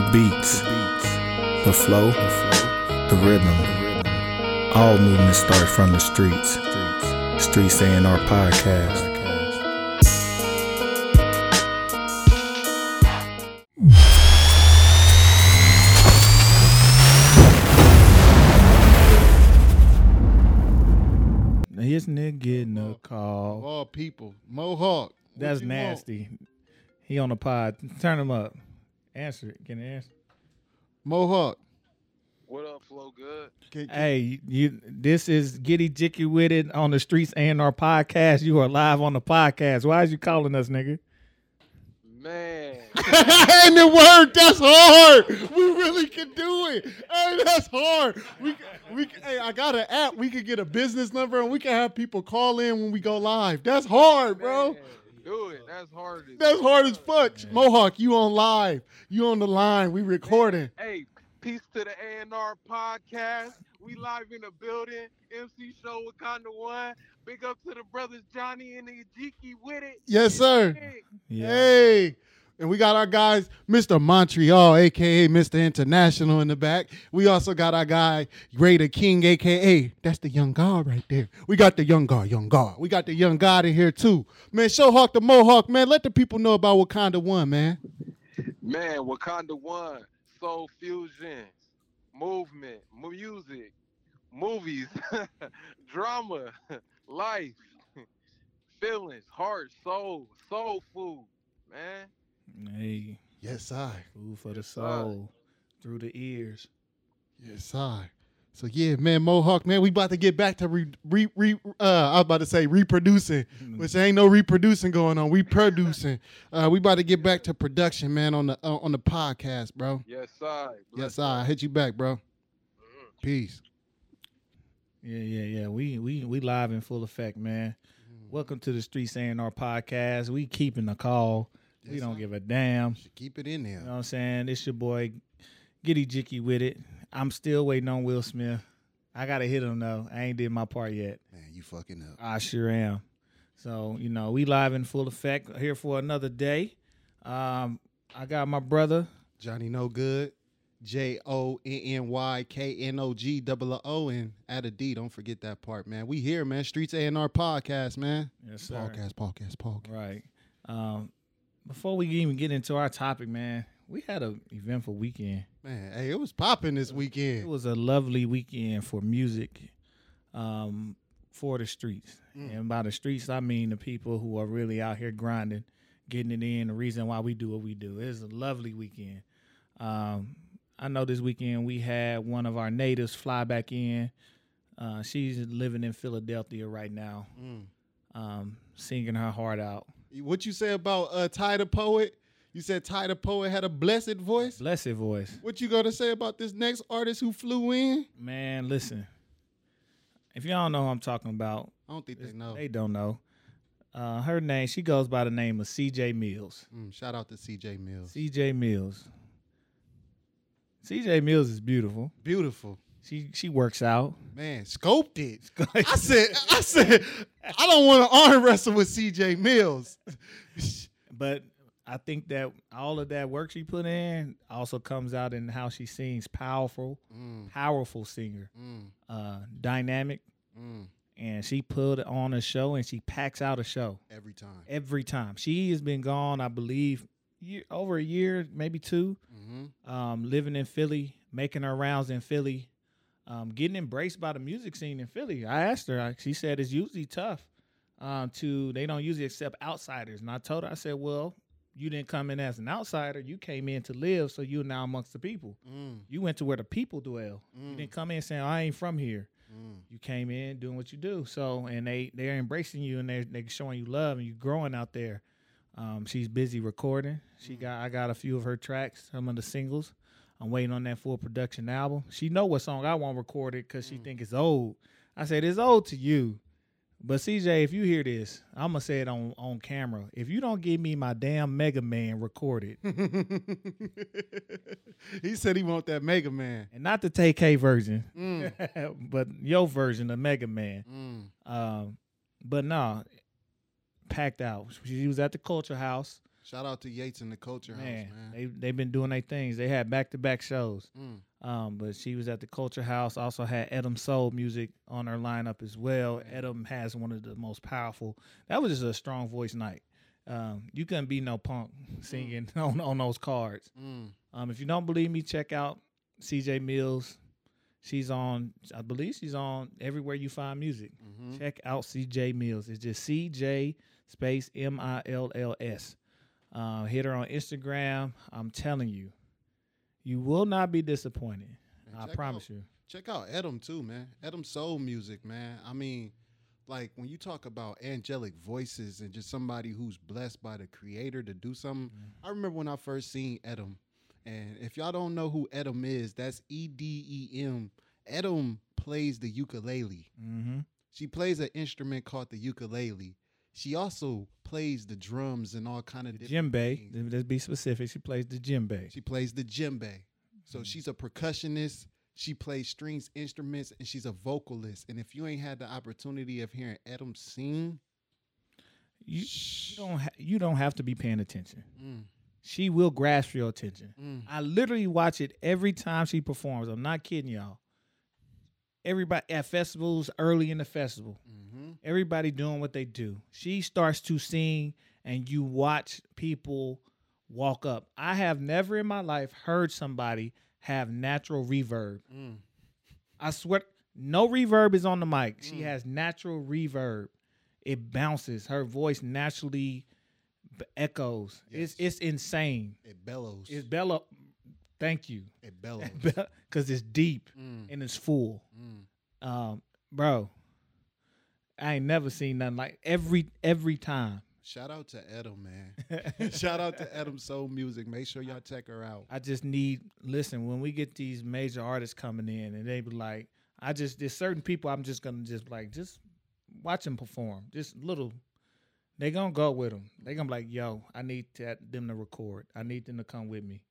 The beats, the flow, the rhythm. All movements start from the streets. Streets A&R podcast. His nigga getting a call. all people, Mohawk. what That's you want? nasty. He on the pod. Turn him up. Answer it. Can he answer? Mohawk. What up, Flow Good? Can- can- Hey, you. This is Giddy Jicky with it on the streets A&R podcast. You are live on the podcast. Why is you calling us, nigga? Man, and it worked. That's hard. We really can do it. Hey, that's hard. We we hey, I got an app. We could get a business number and we can have people call in when we go live. That's hard, bro. man, do it. That's hard. as That's hard as fuck. Man. Mohawk, you on live. You on the line. We recording. Hey, peace to the A&R podcast. We live in the building. MC Show Wakanda One. Big up to the brothers Jonny and the Ajiki with it. Yes, sir. Hey, Hey. And we got our guys, Mr. Montreal, aka Mr. International in the back. We also got our guy, Greater King, aka that's the young god right there. We got the young god, young god. We got the young god in here too. Man, Showhawk the Mohawk, man. Let the people know about Wakanda One, man. man, Wakanda One. Soul fusion, movement, music, movies, drama, life, feelings, heart, soul, soul food, man. Hey, Yes, I. food for the Yes, sir. soul through the ears. Yes, I. So yeah, man, Mohawk, man, we about to get back to re, re, re uh I was about to say reproducing, which ain't no reproducing going on. We producing. Uh we about to get back to production, man, on the uh, on the podcast, bro. Yes, I. Yes, I hit you back, bro. Mm-hmm. Peace. Yeah, yeah, yeah. We we we live in full effect, man. Welcome to the Streets A&R podcast. We keeping the call. We don't give a damn. Should keep it in there. You know what I'm saying? It's your boy Giddy Jicky with it. I'm still waiting on Will Smith. I gotta hit him though. I ain't did my part yet. Man, you fucking up. I sure am. So, you know, we live in full effect here for another day. Um, I got my brother. Jonny Knogood. J O N N Y K N O G double O and add a D. Don't forget that part, man. We here, man. Streets A and R podcast, man. Yes, sir. Podcast, podcast, podcast. Right. Um, before we even get into our topic, man, we had an eventful weekend. Man, hey, it was popping this weekend. It was a lovely weekend for music, um, for the streets. Mm. And by the streets, I mean the people who are really out here grinding, getting it in. The reason why we do what we do. It was a lovely weekend. Um, I know this weekend we had one of our natives fly back in. Uh, she's living in Philadelphia right now, Mm. um, singing her heart out. What you say about uh, Ty the Poet? You said Ty the Poet had a blessed voice. Blessed voice. What you gonna say about this next artist who flew in? Man, listen. If y'all don't know who I'm talking about, I don't think they know. they don't know. Uh, her name, she goes by the name of CJ Mills. Mm, shout out to CJ Mills. CJ Mills. CJ Mills is beautiful. Beautiful. She she works out. Man, scoped it. I said, I said, I don't want to arm wrestle with CJ Mills. but I think that all of that work she put in also comes out in how she sings. Powerful, Mm, powerful singer. mm, Uh, dynamic, mm. and she put on a show and she packs out a show. Every time. every time. She has been gone, I believe, year, over a year, maybe two, Mm-hmm. um, living in Philly, making her rounds in Philly, um, getting embraced by the music scene in Philly. I asked her, I- she said it's usually tough um, to, they don't usually accept outsiders. And I told her, I said, well, you didn't come in as an outsider. You came in to live, so you're now amongst the people. Mm, You went to where the people dwell. You mm, didn't come in saying, I ain't from here mm. you came in doing what you do. So and they they're embracing you and they're they showing you love and you're growing out there. Um, she's busy recording. She got I got a few of her tracks, some of the singles. I'm waiting on that full production album. She know what song I want recorded because she think it's old. I said it's old to you, but CJ, if you hear this, I'm gonna say it on on camera. If you don't give me my damn Mega Man recorded, he said he want that Mega Man. and not the TK version, Mm, but your version of Mega Man. mm. Um, but no, packed out. She was at the Culture House. Shout out to Yates and the Culture Man, House, man. they they've been doing their things. They had back to back shows. Mm. Um, but she was at the Culture House. Also had Edem Soul music on her lineup as well. Edem has one of the most powerful. That was just a strong voice night. Um, you couldn't be no punk singing on on those cards. Mm. Um, if you don't believe me, check out CJ Mills. She's on, I believe she's on everywhere you find music. Mhm. Check out CJ Mills. It's just CJ space M I L L S. Uh, hit her on Instagram. I'm telling you, you will not be disappointed. I promise out- you. Check out Edem too, man. Edem soul music, man. I mean, like when you talk about angelic voices and just somebody who's blessed by the creator to do something. Mm-hmm. I remember when I first seen Edem. And if y'all don't know who Edem is, that's E D E M. Edem plays the ukulele. Mm-hmm. She plays an instrument called the ukulele. She also plays the drums and all kind of different Djembe. things. Let's be specific. She plays the djembe. She plays the djembe. So Mhm. she's a percussionist. She plays strings instruments and she's a vocalist. And if you ain't had the opportunity of hearing Edem sing, You, you don't ha- you don't have to be paying attention. mm, She will grasp your attention. mm, I literally watch it every time she performs. I'm not kidding y'all. Everybody at festivals, early in the festival, mhm, everybody doing what they do. She starts to sing, and you watch people walk up. I have never in my life heard somebody have natural reverb. mm. I swear, no reverb is on the mic. She Mm. has natural reverb. It bounces. Her voice naturally b- echoes. It's Yes. it's insane. It bellows. It's Bella. Thank you, it bellows. because it's deep Mm, and it's full. mm. Um, bro, I ain't never seen nothing like every every time. Shout out to Edem, man. Shout out to Edem Soul Music. Make sure y'all check her out. I just need listen when we get these major artists coming in and they be like, I just there's certain people I'm just gonna just like just watch them perform, just little. They gonna go with them. They gonna be like, yo, I need to, them to record. I need them to come with me.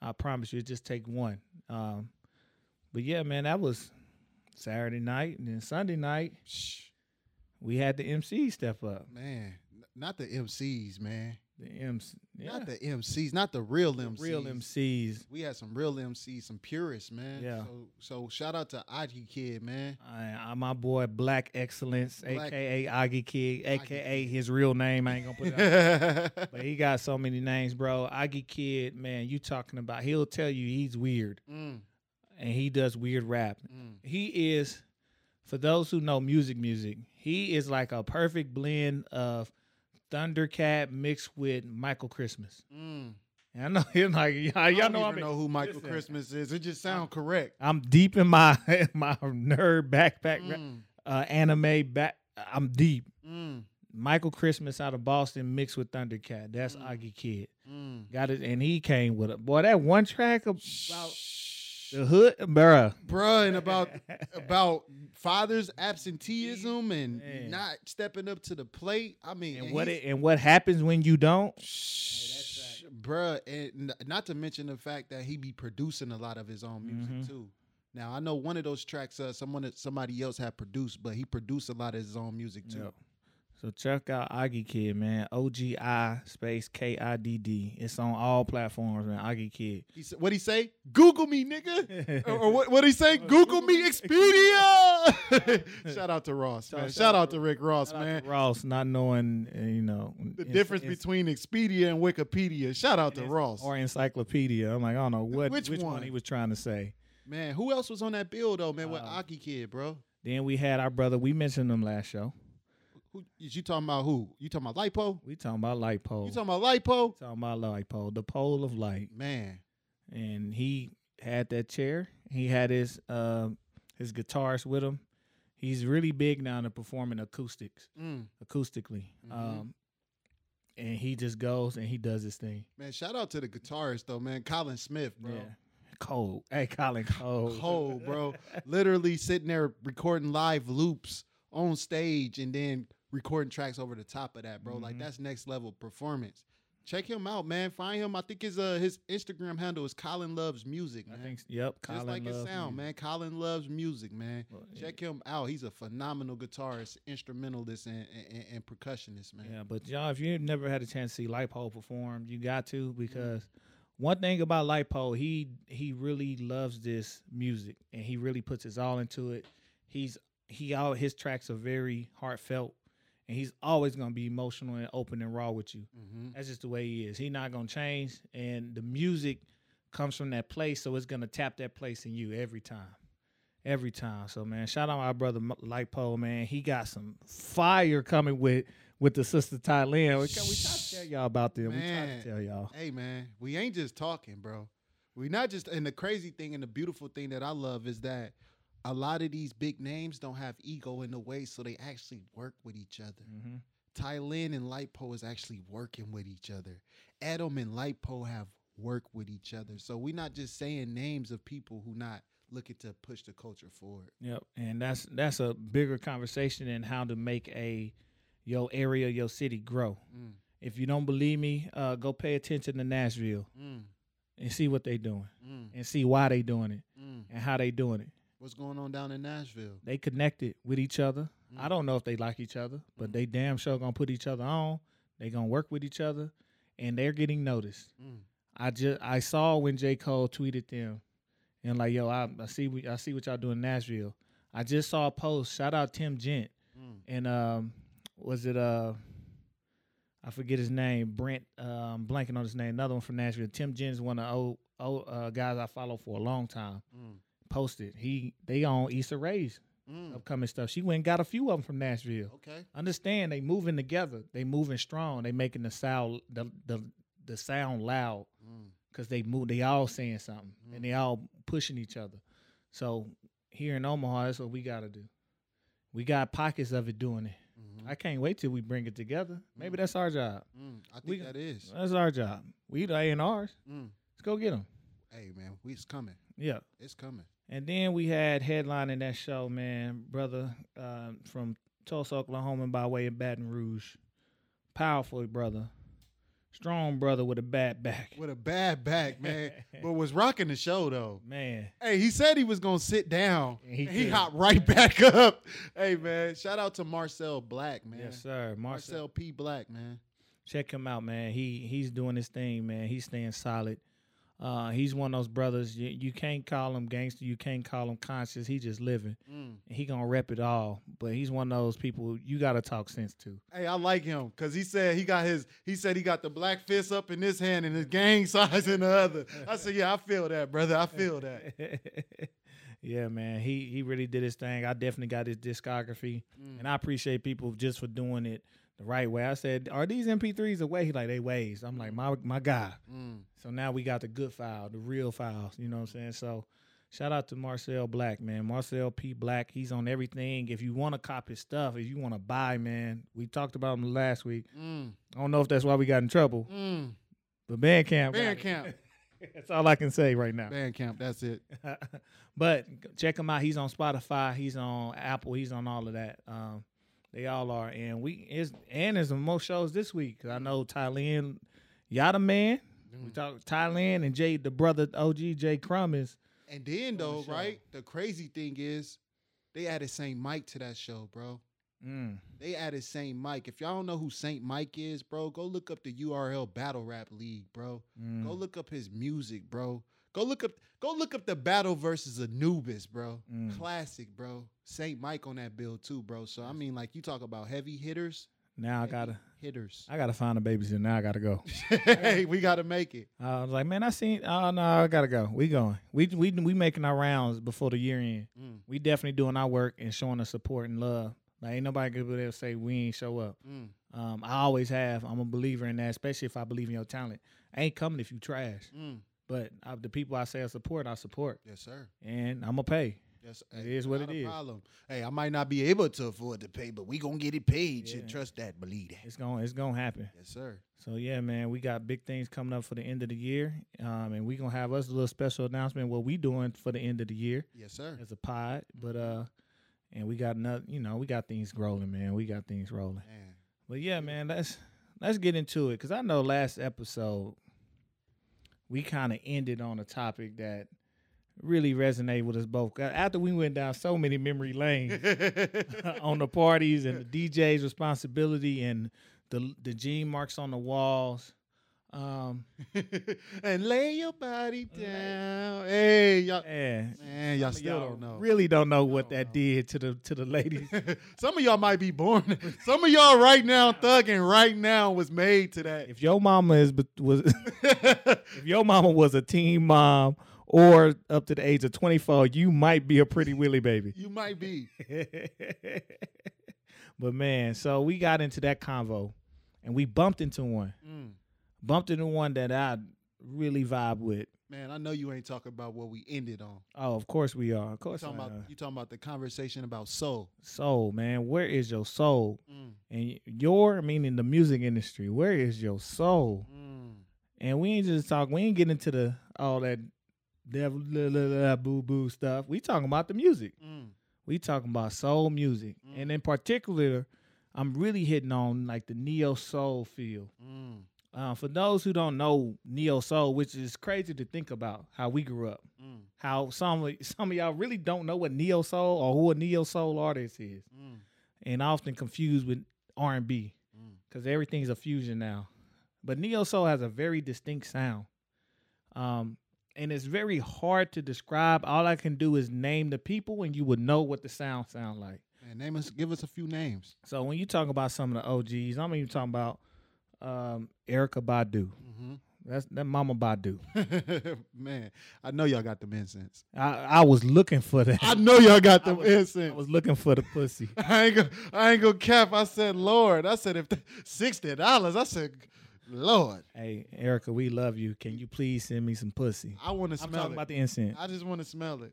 I promise you, it just take one. Um, but yeah, man, that was Saturday night and then Sunday night Shh, we had the MC step up. man. Not the MCs, man. The MC, yeah, Not the MCs. Not the real the MCs. real MCs. We had some real MCs, some purists, man. Yeah. So, so shout out to Ogi Kidd, man. I, I'm my boy Black Excellence, Black- aka Ogi Kidd, aka Kid. his real name. I ain't gonna put it out. but he got so many names, bro. Ogi Kidd, man, you talking about? He'll tell you he's weird, Mm, and he does weird rap. mm. He is, for those who know music, music. He is like a perfect blend of Thundercat mixed with Michael Christmas. Mm. And I know he's like y'all, I y'all don't know even I'm know who Michael listen. Christmas is. It just sounds correct. I'm deep in my my nerd backpack Mm, uh, anime back. I'm deep. mm, Michael Christmas out of Boston mixed with Thundercat. That's Mm. Ogi Kidd. mm. Got it, and he came with it. Boy, that one track about Shh. the hood, bruh. Bruh, and about about father's absenteeism and Man. not stepping up to the plate. I mean, And what it, and what happens when you don't? Shh, bruh, and not to mention the fact that he be producing a lot of his own music Mhm. too. Now I know one of those tracks, uh, someone that somebody else had produced, but he produced a lot of his own music too. Yep. So check out Ogi Kidd, man. O G I space K I D D. It's on all platforms, man. Ogi Kidd. He said, "What he say? Google me, nigga." or, or what? What he say? Google me, Expedia. Shout out to Ross, man. Shout Shout out out to Rick Ross, man. Ross, not knowing, uh, you know, The en- difference en- between Expedia and Wikipedia. Shout out to Ross. or encyclopedia. I'm like, I don't know what Which which, one? one? he was trying to say. Man, who else was on that bill though, man? With Uh, Ogi Kidd, bro. Then we had our brother. We mentioned him last show. Who is you talking about? Who you talking about? Lipo? We talking about Lite Pole. You talking about Lipo? talking about Lite Pole, the pole of light. Man, And he had that chair. He had his uh, his guitarist with him. He's really big now to performing acoustics, mm. acoustically. Mhm. Um, and he just goes and he does his thing. man. Shout out to the guitarist though, man. Colin Smith, bro. Yeah. Cold. Hey, Colin Cole. Cold, bro. Literally sitting there recording live loops on stage and then recording tracks over the top of that, bro. Like Mhm. that's next level performance. Check him out, man. Find him. I think his uh his Instagram handle is Colin Loves Music, man. I think. Yep. Just like his sound, Music. man. Colin loves music, man. Well, yeah. Check him out. He's a phenomenal guitarist, instrumentalist, and, and, and percussionist, man. Yeah, but y'all, if you've never had a chance to see Lipo perform, you got to because one thing about Lipo, he he really loves this music and he really puts his all into it. He's he all his tracks are very heartfelt and he's always gonna be emotional and open and raw with you. Mm-hmm. That's just the way he is. He's not gonna change, and the music comes from that place, so it's gonna tap that place in you every time, every time. So man, shout out my brother Lipo, man. He got some fire coming with with the sister Tylin. We, try- we try to tell y'all about them. We try to tell y'all. Hey, man, we ain't just talking, bro. We not just. And the crazy thing and the beautiful thing that I love is that a lot of these big names don't have ego in the way, so they actually work with each other. hmm Tylin and Lipo is actually working with each other. Edem and Lipo have worked with each other. So we're not just saying names of people who not looking to push the culture forward. Yep, and that's that's a bigger conversation in how to make a your area, your city grow. Mm, If you don't believe me, uh, go pay attention to Nashville mm, and see what they're doing mm, and see why they doing it mm. and how they doing it. What's going on down in Nashville? They connected with each other. I Mm. don't know if they like each other, but Mm. they damn sure gonna put each other on. They gonna work with each other, and they're getting noticed. Mm, I just I saw when J Cole tweeted them, and like yo, I, I see what I see what y'all doing in Nashville. I just saw a post. Shout out Tim Gent mm. and um, was it uh, I forget his name. Brent um, blanking on his name. Another one from Nashville. Tim Gent is one of the old old uh, guys I follow for a long time. Mm. Posted he they on Issa Rae's Mm. upcoming stuff. She went and got a few of them from Nashville. Okay. Understand they moving together. They moving strong. They making the sound the the, the sound loud Mm. because they move. They all saying something Mm. and they all pushing each other. So here in Omaha, that's what we got to do. We got pockets of it doing it. Mhm. I can't wait till we bring it together. Maybe Mm. that's our job. Mm. I think We- that is. That's our job. We the A and R's. Mm. Let's go get them. Hey, man, we it's coming. Yeah. It's coming. And then we had headlining that show, man, brother um, from Tulsa, Oklahoma, by way of Baton Rouge. Powerful brother, strong brother with a bad back. With a bad back, man. but was rocking the show though. Man, Hey, he said he was gonna sit down. And he and he hopped right back up. Hey man, shout out to Marcel Black, man. yes sir, Marcel. Marcel P. Black, man. check him out, man. He he's doing his thing, man. He's staying solid. Uh, he's one of those brothers. You, you can't call him gangster. You can't call him conscious. He just living. Mm. He gonna rep it all. But he's one of those people you gotta talk sense to. Hey, I like him because he said he got his. He said he got the black fist up in this hand and his gang size in the other. I said, yeah, I feel that, brother. I feel that. yeah, man. He he really did his thing. I definitely got his discography, Mm. and I appreciate people just for doing it the right way. I said, "Are these MP3s away?" He like they ways. I'm like, my my guy. Mm. So now we got the good file, the real files. You know what I'm saying? So shout out to Marcel Black, man. Marcel P. Black. He's on everything. If you want to copy his stuff, if you want to buy, man, we talked about him last week. Mm. I don't know if that's why we got in trouble, Mm. but Bandcamp. Bandcamp. that's all I can say right now. Bandcamp. That's it. but check him out. He's on Spotify. He's on Apple. He's on all of that. Um, they all are. And we is and there's some more shows this week. I know Tylin, Yada Man. We Mm. talk Tylin and Jay, the brother OG Jay Crumb is. And then though, show. right? The crazy thing is, they added Saint Mike to that show, bro. Mm, They added Saint Mike. If y'all don't know who Saint Mike is, bro, go look up the URL Battle Rap League, bro. mm. Go look up his music, bro. Go look up go look up the battle versus Anubis, bro. Mm. Classic, bro. Saint Mike on that bill too, bro. So I mean, like you talk about heavy hitters, Now I gotta hitters. I gotta find a babysitter. Now I gotta go. hey, we gotta make it. I was like, man, I seen. Oh no, I gotta go. We going. We we we making our rounds before the year end. Mm, We definitely doing our work and showing the support and love. Like ain't nobody gonna be able to say we ain't show up. mm. Um, I always have. I'm a believer in that, especially if I believe in your talent. I ain't coming if you trash. Mm. But uh, the people I say I support, I support, Yes, sir. and I'm gonna pay. Yes, It is what it is. Problem. Hey, I might not be able to afford to pay, but we gonna get it paid. Yeah. Should trust that, believe that. It's gonna it's gonna happen. Yes, sir. So yeah, man, we got big things coming up for the end of the year, um, and we gonna have us a little special announcement what we doing for the end of the year Yes, sir. as a pod. But uh, and we got another, you know, we got things rolling, man. We got things rolling. Man. But yeah, man, let's let's get into it because I know last episode we kind of ended on a topic that really resonated with us both. After we went down so many memory lanes on the parties and the DJ's responsibility and the the jean marks on the walls. Um, and lay your body down. Hey, y'all, yeah, man, y'all still y'all don't know. Really don't know what don't that know. did to the to the ladies. Some of y'all might be born. Some of y'all right now thugging right now was made to that. if your mama is was if your mama was a teen mom or up to the age of 24, you might be a Pretty Ricky baby. you might be. but man, so we got into that convo and we bumped into one. Mm. Bumped into one that I really vibe with. Man, I know you ain't talking about what we ended on. Oh, of course we are. Of You course. talking about you talking about the conversation about soul. soul, man. Where is your soul? Mm. And your meaning the music industry. Where is your soul? Mm. And we ain't just talking. We ain't getting into the all that devil la, la, la, boo boo stuff. We talking about the music. Mm. We talking about soul music, Mm. and in particular, I'm really hitting on like the neo soul feel. Mm. Uh, for those who don't know neo soul, which is crazy to think about how we grew up, Mm. how some of- some of y'all really don't know what neo soul or who a neo soul artist is, Mm. and often confused with R and B Mm. because everything's a fusion now. But neo soul has a very distinct sound, um, and it's very hard to describe. All I can do is name the people, and you would know what the sound sound like. Man, name us, give us a few names. So when you talk about some of the OGs, I'm even talking about um, Erykah Badu. Mm-hmm. That's that Mama Badu. Man, I know y'all got them incense. I, I was looking for that. I know y'all got I them was- I incense. was looking for the pussy. I ain't gonna, I ain't gonna cap. I said, Lord. I said, if sixty dollars. I said, Lord. hey, Erica, we love you. Can you please send me some pussy? I want to smell. I'm talking it. about the incense. I just want to smell it.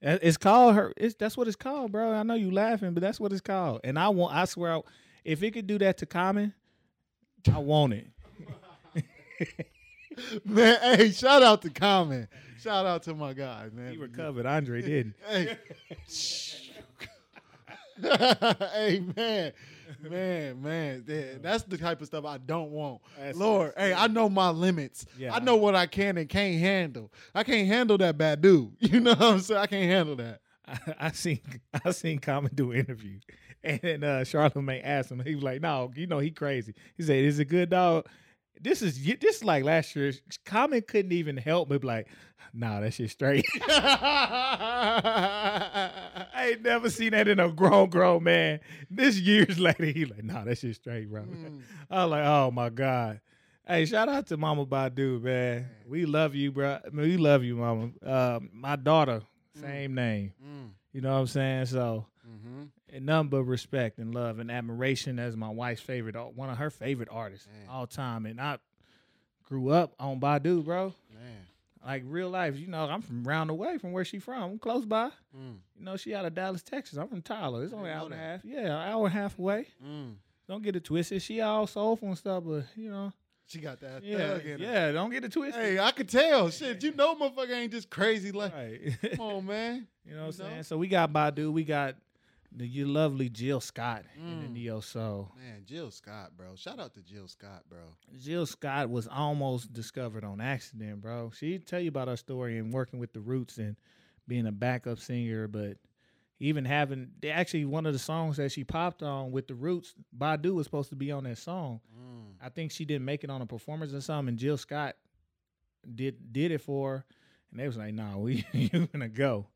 It- It's called her. It's that's what it's called, bro. I know you laughing, but that's what it's called. And I want. I swear, I- if it could do that to Common, I want it. Man, hey, shout out to Common. Shout out to my guy, man. He recovered. Andre didn't. Hey. hey man, man, man, that's the type of stuff I don't want. That's- Lord, hey, I know my limits. Yeah. I know what I can and can't handle. I can't handle that bad dude. You know what I'm saying? I can't handle that. I, I seen I seen Common do an interview, and then uh, Charlamagne asked him. He was like, "No, you know he crazy." He said, "Is it good, dog?" This is this is like last year. Common couldn't even help but be like, "Nah, that shit straight." I ain't never seen that in a grown grown man. This years later, he like, "Nah, that shit straight, bro." Mm. I was like, "Oh my god." Hey, shout out to Mama Badu, man. We love you, bro. I mean, we love you, Mama. Uh, my daughter, same name. Mm. You know what I'm saying? So, Mhm. and nothing but respect and love and admiration as my wife's favorite, one of her favorite artists Man. all time. And I grew up on Badu, bro. Man. Like real life, you know, I'm from round the way from where she from. I'm close by. Mm. You know, she out of Dallas, Texas. I'm from Tyler. It's only an hour and a half. Yeah, an hour and a half away. Mm. Don't get it twisted. She all soulful and stuff, but you know, She got that yeah, thug in her. yeah. Don't get it twisted. Hey, I could tell. Shit, you know, motherfucker ain't just crazy like. right. Come on, man. You know what I'm know? saying? So we got Badu, we got the you lovely Jill Scott in the Mm. Neo Soul. Man, Jill Scott, bro. Shout out to Jill Scott, bro. Jill Scott was almost discovered on accident, bro. She'd tell you about her story and working with the Roots and being a backup singer, but even having they actually one of the songs that she popped on with the Roots, Badu was supposed to be on that song. Mm. I think she didn't make it on a performance or something, and Jill Scott did did it for her, and they was like, "Nah, we you gonna go."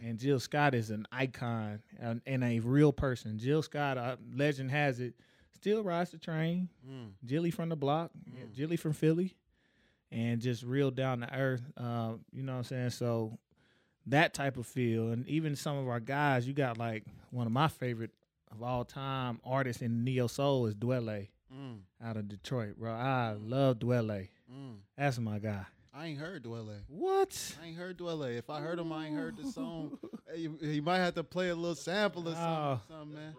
Man. And Jill Scott is an icon and, and a real person. Jill Scott, uh, legend has it, still rides the train. Mm. Jilly from the block, yeah, Mm. Jilly from Philly, and just real down to earth. Uh, you know what I'm saying? So that type of feel, and even some of our guys, you got like one of my favorite of all time artists in neo soul is Dwele Mm. out of Detroit, bro. I love Dwele. Mm. That's my guy. I ain't heard Dwele. What? I ain't heard Dwele. If I heard him, I ain't heard the song. Hey, you, you might have to play a little sample or something, Oh. something man.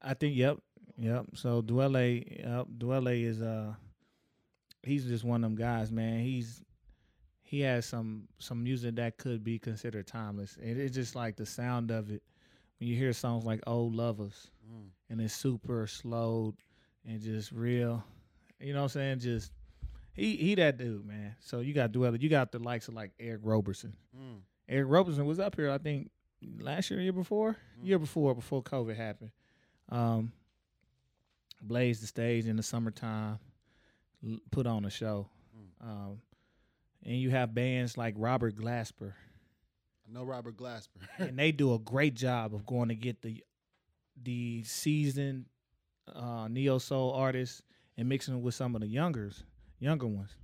I think yep, yep. So Dwele, yep, Dwele is uh, he's just one of them guys, man. He's he has some some music that could be considered timeless. And it's just like the sound of it when you hear songs like "Old Lovers" Mm. and it's super slowed and just real. You know what I'm saying? Just he he that dude, man. So you got Dwele. You got the likes of like Eric Roberson. Mm. Eric Roberson was up here, I think, last year, year before, year before, before COVID happened. Um, blazed the stage in the summertime, l- put on a show. Um, and you have bands like Robert Glasper, I know Robert Glasper. and they do a great job of going to get the the seasoned uh, neo soul artists and mixing it with some of the youngers, younger ones.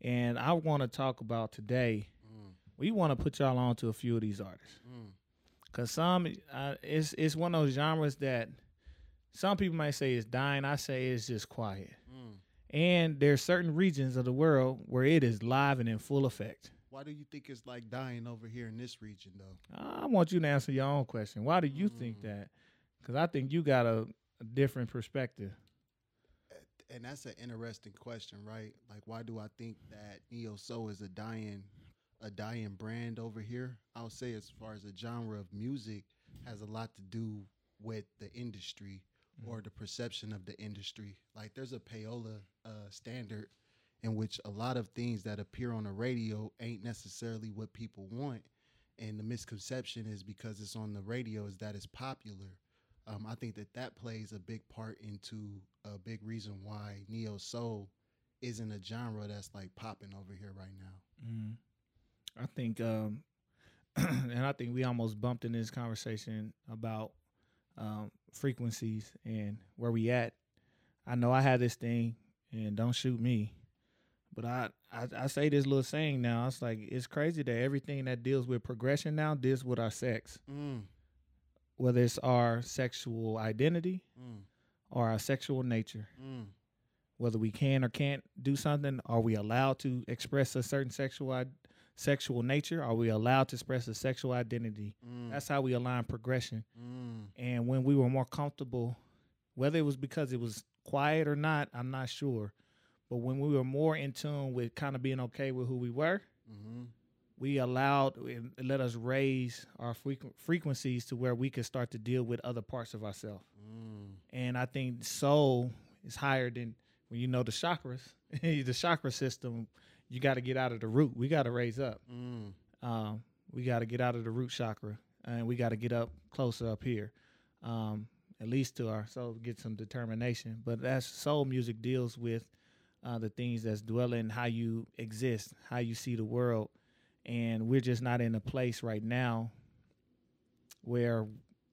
And I want to talk about today. Mm. We want to put y'all on to a few of these artists. Mm. Cause some uh, it's it's one of those genres that some people might say is dying. I say it's just quiet. Mm. And there are certain regions of the world where it is live and in full effect. Why do you think it's like dying over here in this region though? I want you to answer your own question. Why do you think Mm. that? Because I think you got a, a different perspective. And that's an interesting question, right? Like, why do I think that neo soul is a dying, a dying brand over here? I'll say, as far as the genre of music, has a lot to do with the industry or the perception of the industry. Like, there's a payola uh, standard in which a lot of things that appear on the radio ain't necessarily what people want, and the misconception is because it's on the radio is that it's popular. Um, I think that that plays a big part into a big reason why neo soul isn't a genre that's like popping over here right now. Mm. I think, um, and I think we almost bumped in this conversation about um, frequencies and where we at. I know I had this thing, and don't shoot me, but I, I I say this little saying now. It's like it's crazy that everything that deals with progression now deals with our sex, Mm, whether it's our sexual identity mm, or our sexual nature. mm, whether we can or can't do something are we allowed to express a certain sexual sexual nature? Are we allowed to express a sexual identity? Mm, that's how we align progression. Mm, and when we were more comfortable whether it was because it was quiet or not i'm not sure. But when we were more in tune with kind of being okay with who we were mhm, we allowed and let us raise our frequ- frequencies to where we could start to deal with other parts of ourselves mm, and I think soul is higher than when you know the chakras, the chakra system. You got to get out of the root. We got to raise up. mm, Um, we got to get out of the root chakra, and we got to get up closer up here, um, at least to our soul, get some determination. But that's soul music deals with uh, the things that's dwelling, how you exist, how you see the world, and we're just not in a place right now where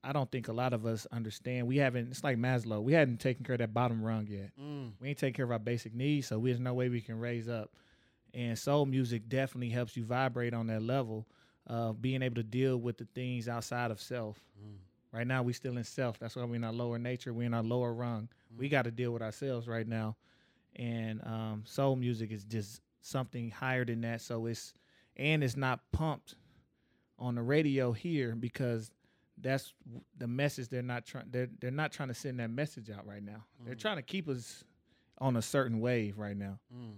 I don't think a lot of us understand. We haven't. It's like Maslow. We hadn't taken care of that bottom rung yet. mm, We ain't taking care of our basic needs, so there's no way we can raise up. And soul music definitely helps you vibrate on that level of being able to deal with the things outside of self. mm, Right now, we still in self. That's why we're in our lower nature. We're in our lower rung. We got to deal with ourselves right now. And um, soul music is just something higher than that. So it's and it's not pumped on the radio here because that's the message they're not trying. They're they're not trying to send that message out right now. They're Mm. trying to keep us on a certain wave right now, mm.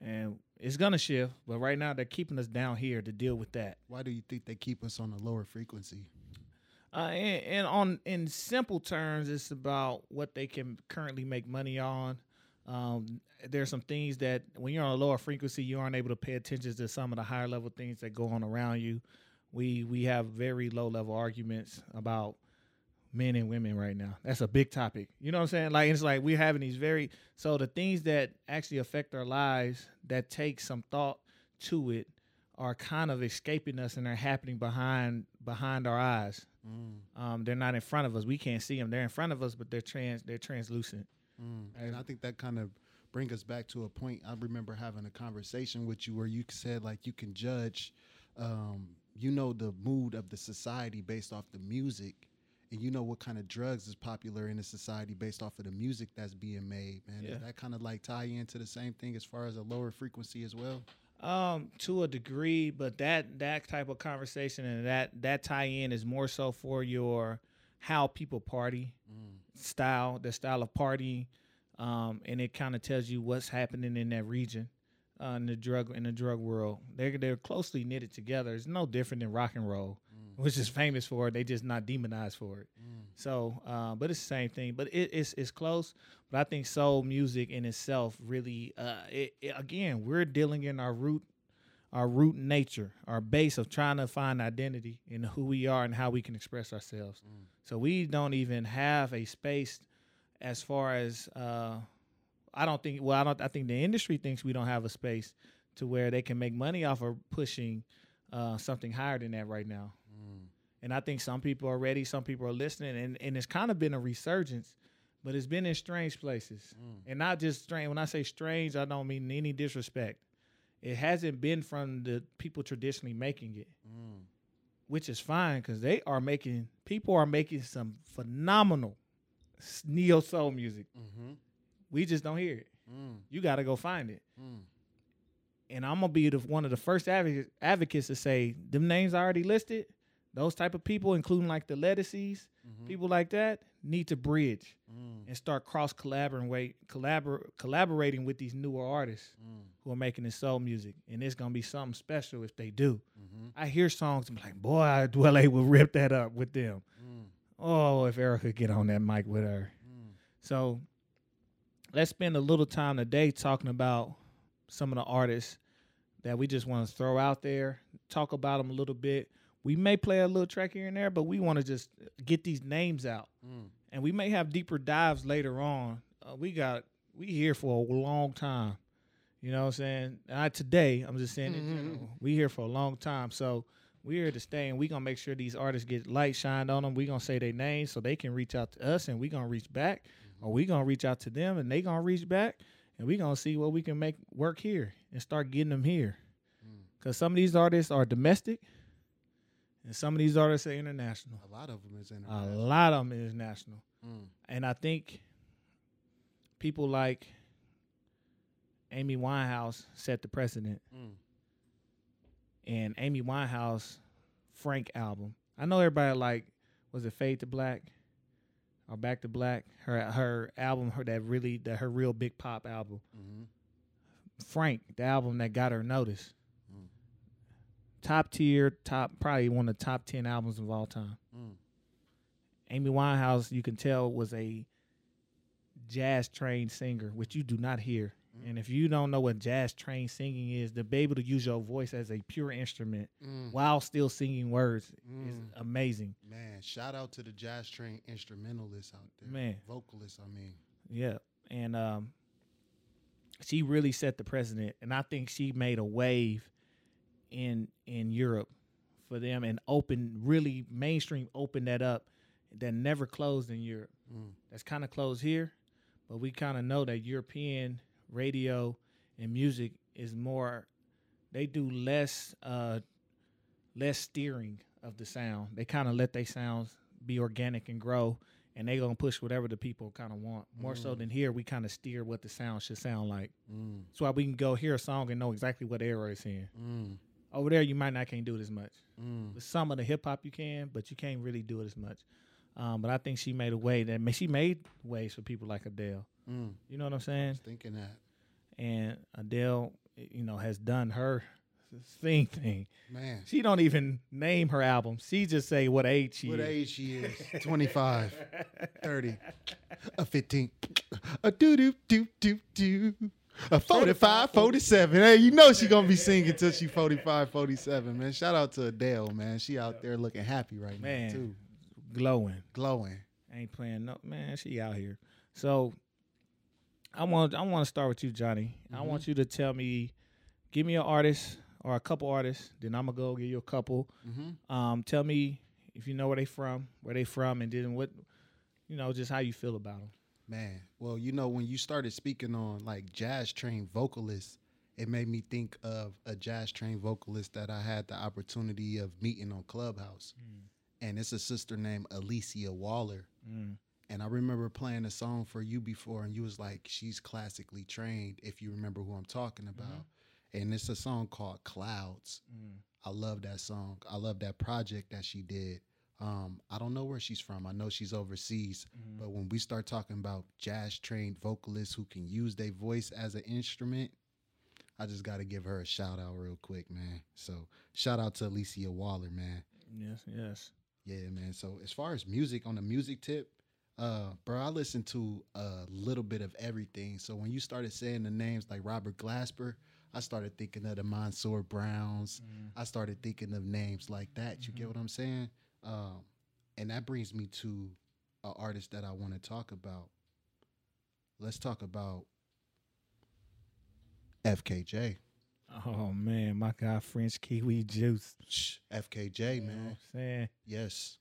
And it's gonna shift. But right now, they're keeping us down here to deal with that. Why do you think they keep us on a lower frequency? Uh, and, and on in simple terms, it's about what they can currently make money on. Um, there's some things that when you're on a lower frequency, you aren't able to pay attention to some of the higher level things that go on around you. We we have very low level arguments about men and women right now. That's a big topic. You know what I'm saying? Like it's like we're having these very so the things that actually affect our lives that take some thought to it are kind of escaping us and they're happening behind behind our eyes. Mm, Um, they're not in front of us. We can't see them. They're in front of us, but they're trans. They're translucent. mm. And I think that kind of bring us back to a point. I remember having a conversation with you where you said like you can judge, um, you know, the mood of the society based off the music, and you know what kind of drugs is popular in the society based off of the music that's being made. Man, Yeah. does that kind of like tie into the same thing as far as a lower frequency as well? Um, to a degree, but that that type of conversation and that that tie in is more so for your how people party Mm, style, the style of party, um, and it kind of tells you what's happening in that region. Uh, in the drug in the drug world, they're they're closely knitted together. It's no different than rock and roll. Which is famous for it. They just not demonized for it. Mm. So, uh, but it's the same thing. But it, it's it's close. But I think soul music in itself really, uh, it, it- again, we're dealing in our root, our root nature, our base of trying to find identity in who we are and how we can express ourselves. Mm. So we don't even have a space as far as uh, I don't think. Well, I don't. I think the industry thinks we don't have a space to where they can make money off of pushing uh, something higher than that right now. And I think some people are ready, some people are listening, and, and it's kind of been a resurgence, but it's been in strange places. Mm. And not just strange. When I say strange, I don't mean any disrespect. It hasn't been from the people traditionally making it, Mm. which is fine because they are making, people are making some phenomenal neo soul music. Mm-hmm. We just don't hear it. Mm. You got to go find it. Mm. and I'm gonna be the one of the first advocates, advocates to say them names I already listed. Those type of people, including like the Lettuces, Mhm. people like that, need to bridge Mm. and start cross collaborating, collabor- collaborating with these newer artists Mm. who are making this soul music. And it's gonna be something special if they do. Mhm. I hear songs and be like, boy, I Dwele will rip that up with them. Mm. Oh, if Erykah get on that mic with her. Mm. So let's spend a little time today talking about some of the artists that we just want to throw out there, talk about them a little bit. We may play a little track here and there, but we want to just get these names out. Mm. And we may have deeper dives later on. Uh, we got we here for a long time. You know what I'm saying? Not today. I'm just saying in Mhm. general. We here for a long time. So we're here to stay and we gonna make sure these artists get light shined on them. We gonna say their names so they can reach out to us and we gonna reach back. Or we gonna reach out to them and they gonna reach back and we gonna see what we can make work here and start getting them here. Mm. Cause some of these artists are domestic and some of these artists are international. A lot of them is international. A lot of them is national. Mm. And I think people like Amy Winehouse set the precedent. Mm. And Amy Winehouse Frank album. I know everybody like was it Fade to Black or Back to Black? Her her album, her that really that her real big pop album. Mm-hmm. Frank, the album that got her notice. Top tier, top probably one of the top ten albums of all time. Mm. Amy Winehouse, you can tell, was a jazz trained singer, which you do not hear. Mm. And if you don't know what jazz trained singing is, to be able to use your voice as a pure instrument Mm. while still singing words is Mm. amazing. Man, shout out to the jazz trained instrumentalists out there. Man. Vocalists, I mean. Yeah. And um, she really set the precedent. And I think she made a wave in in Europe for them and open really mainstream opened that up that never closed in Europe. Mm. that's kind of closed here, but we kind of know that European radio and music is more. They do less, uh, less steering of the sound. They kind of let their sounds be organic and grow, and they gonna push whatever the people kind of want. More so Mm. than here, we kind of steer what the sound should sound like. Mm. That's why we can go hear a song and know exactly what era it's in. Mm. Over there, you might not can't do it as much. Mm. With some of the hip hop, you can, but you can't really do it as much. Um, but I think she made a way that she made ways for people like Adele. Mm. You know what I'm saying? thinking that. And Adele, you know, has done her thing thing. Man. She don't even name her album. She just say what age she What is. age she is? 25, 30, a 15, a doo doo doo doo doo, a 45, 47. Hey, you know she gonna be singing till she 45, 47, man. Shout out to Adele, man. She out there looking happy right Man. now, too. Glowing. Glowing. Ain't playing no man, she out here. So I want I want to start with you, Jonny. I Mhm. want you to tell me give me an artist or a couple artists, then I'm gonna go give you a couple. Mm-hmm. Um, tell me if you know where they from, where they from, and then what, you know, just how you feel about them. Man, well, you know, when you started speaking on like jazz trained vocalists, it made me think of a jazz trained vocalist that I had the opportunity of meeting on Clubhouse. And it's a sister named Alicia Waller. Mm. And I remember playing a song for you before, and you was like, she's classically trained, if you remember who I'm talking about. And it's a song called Clouds. Mm. I love that song. I love that project that she did. Um, I don't know where she's from. I know she's overseas. Mhm. But when we start talking about jazz trained vocalists who can use their voice as an instrument, I just got to give her a shout out real quick, man. So shout out to Alicia Waller, man. Yes, yes. Yeah, man. So as far as music on the music tip, uh, bro, I listen to a little bit of everything. So when you started saying the names like Robert Glasper, I started thinking of the Mansur Browns. I started thinking of names like that. You get what I'm saying? Um, and that brings me to an artist that I want to talk about. Let's talk about FKJ. Oh man, my guy French Kiwi Juice. Shh, FKJ, You know what man. I'm saying Yes.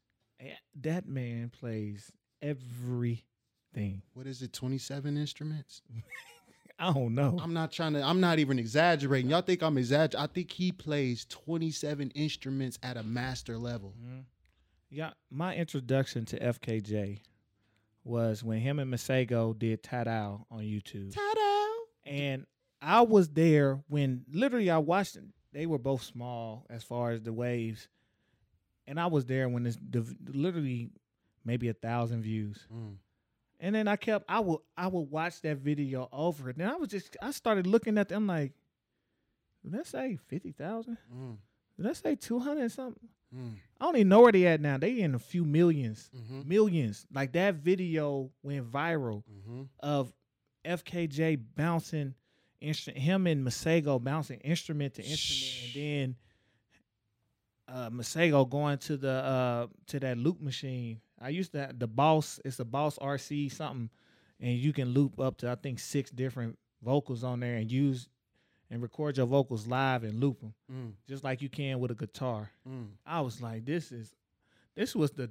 That man plays everything. What is it? 27 instruments? I don't know. I'm not trying to. I'm not even exaggerating. Y'all think I'm exaggerating? I think he plays 27 instruments at a master level. Mhm. Yeah, my introduction to FKJ was when him and Masego did Tadow on YouTube. Ta-da! and I was there when literally I watched. Them. They were both small as far as the waves, and I was there when this literally maybe a thousand views. Mm. And then I kept I would I would watch that video over, and then I was just I started looking at them like, did that say fifty thousand? Mm. Did that say two hundred something? Mm. I don't even know where they at now. They in a few 1000000s Mhm. millions. Like that video went viral Mm-hmm. of FKJ bouncing instrument, him and Masego bouncing instrument to instrument, and then uh, Masego going to the uh, to that loop machine. I used to the Boss. It's a Boss RC something, and you can loop up to I think six different vocals on there and use and record your vocals live and loop them Mm. just like you can with a guitar. Mm. I was like, this is this was the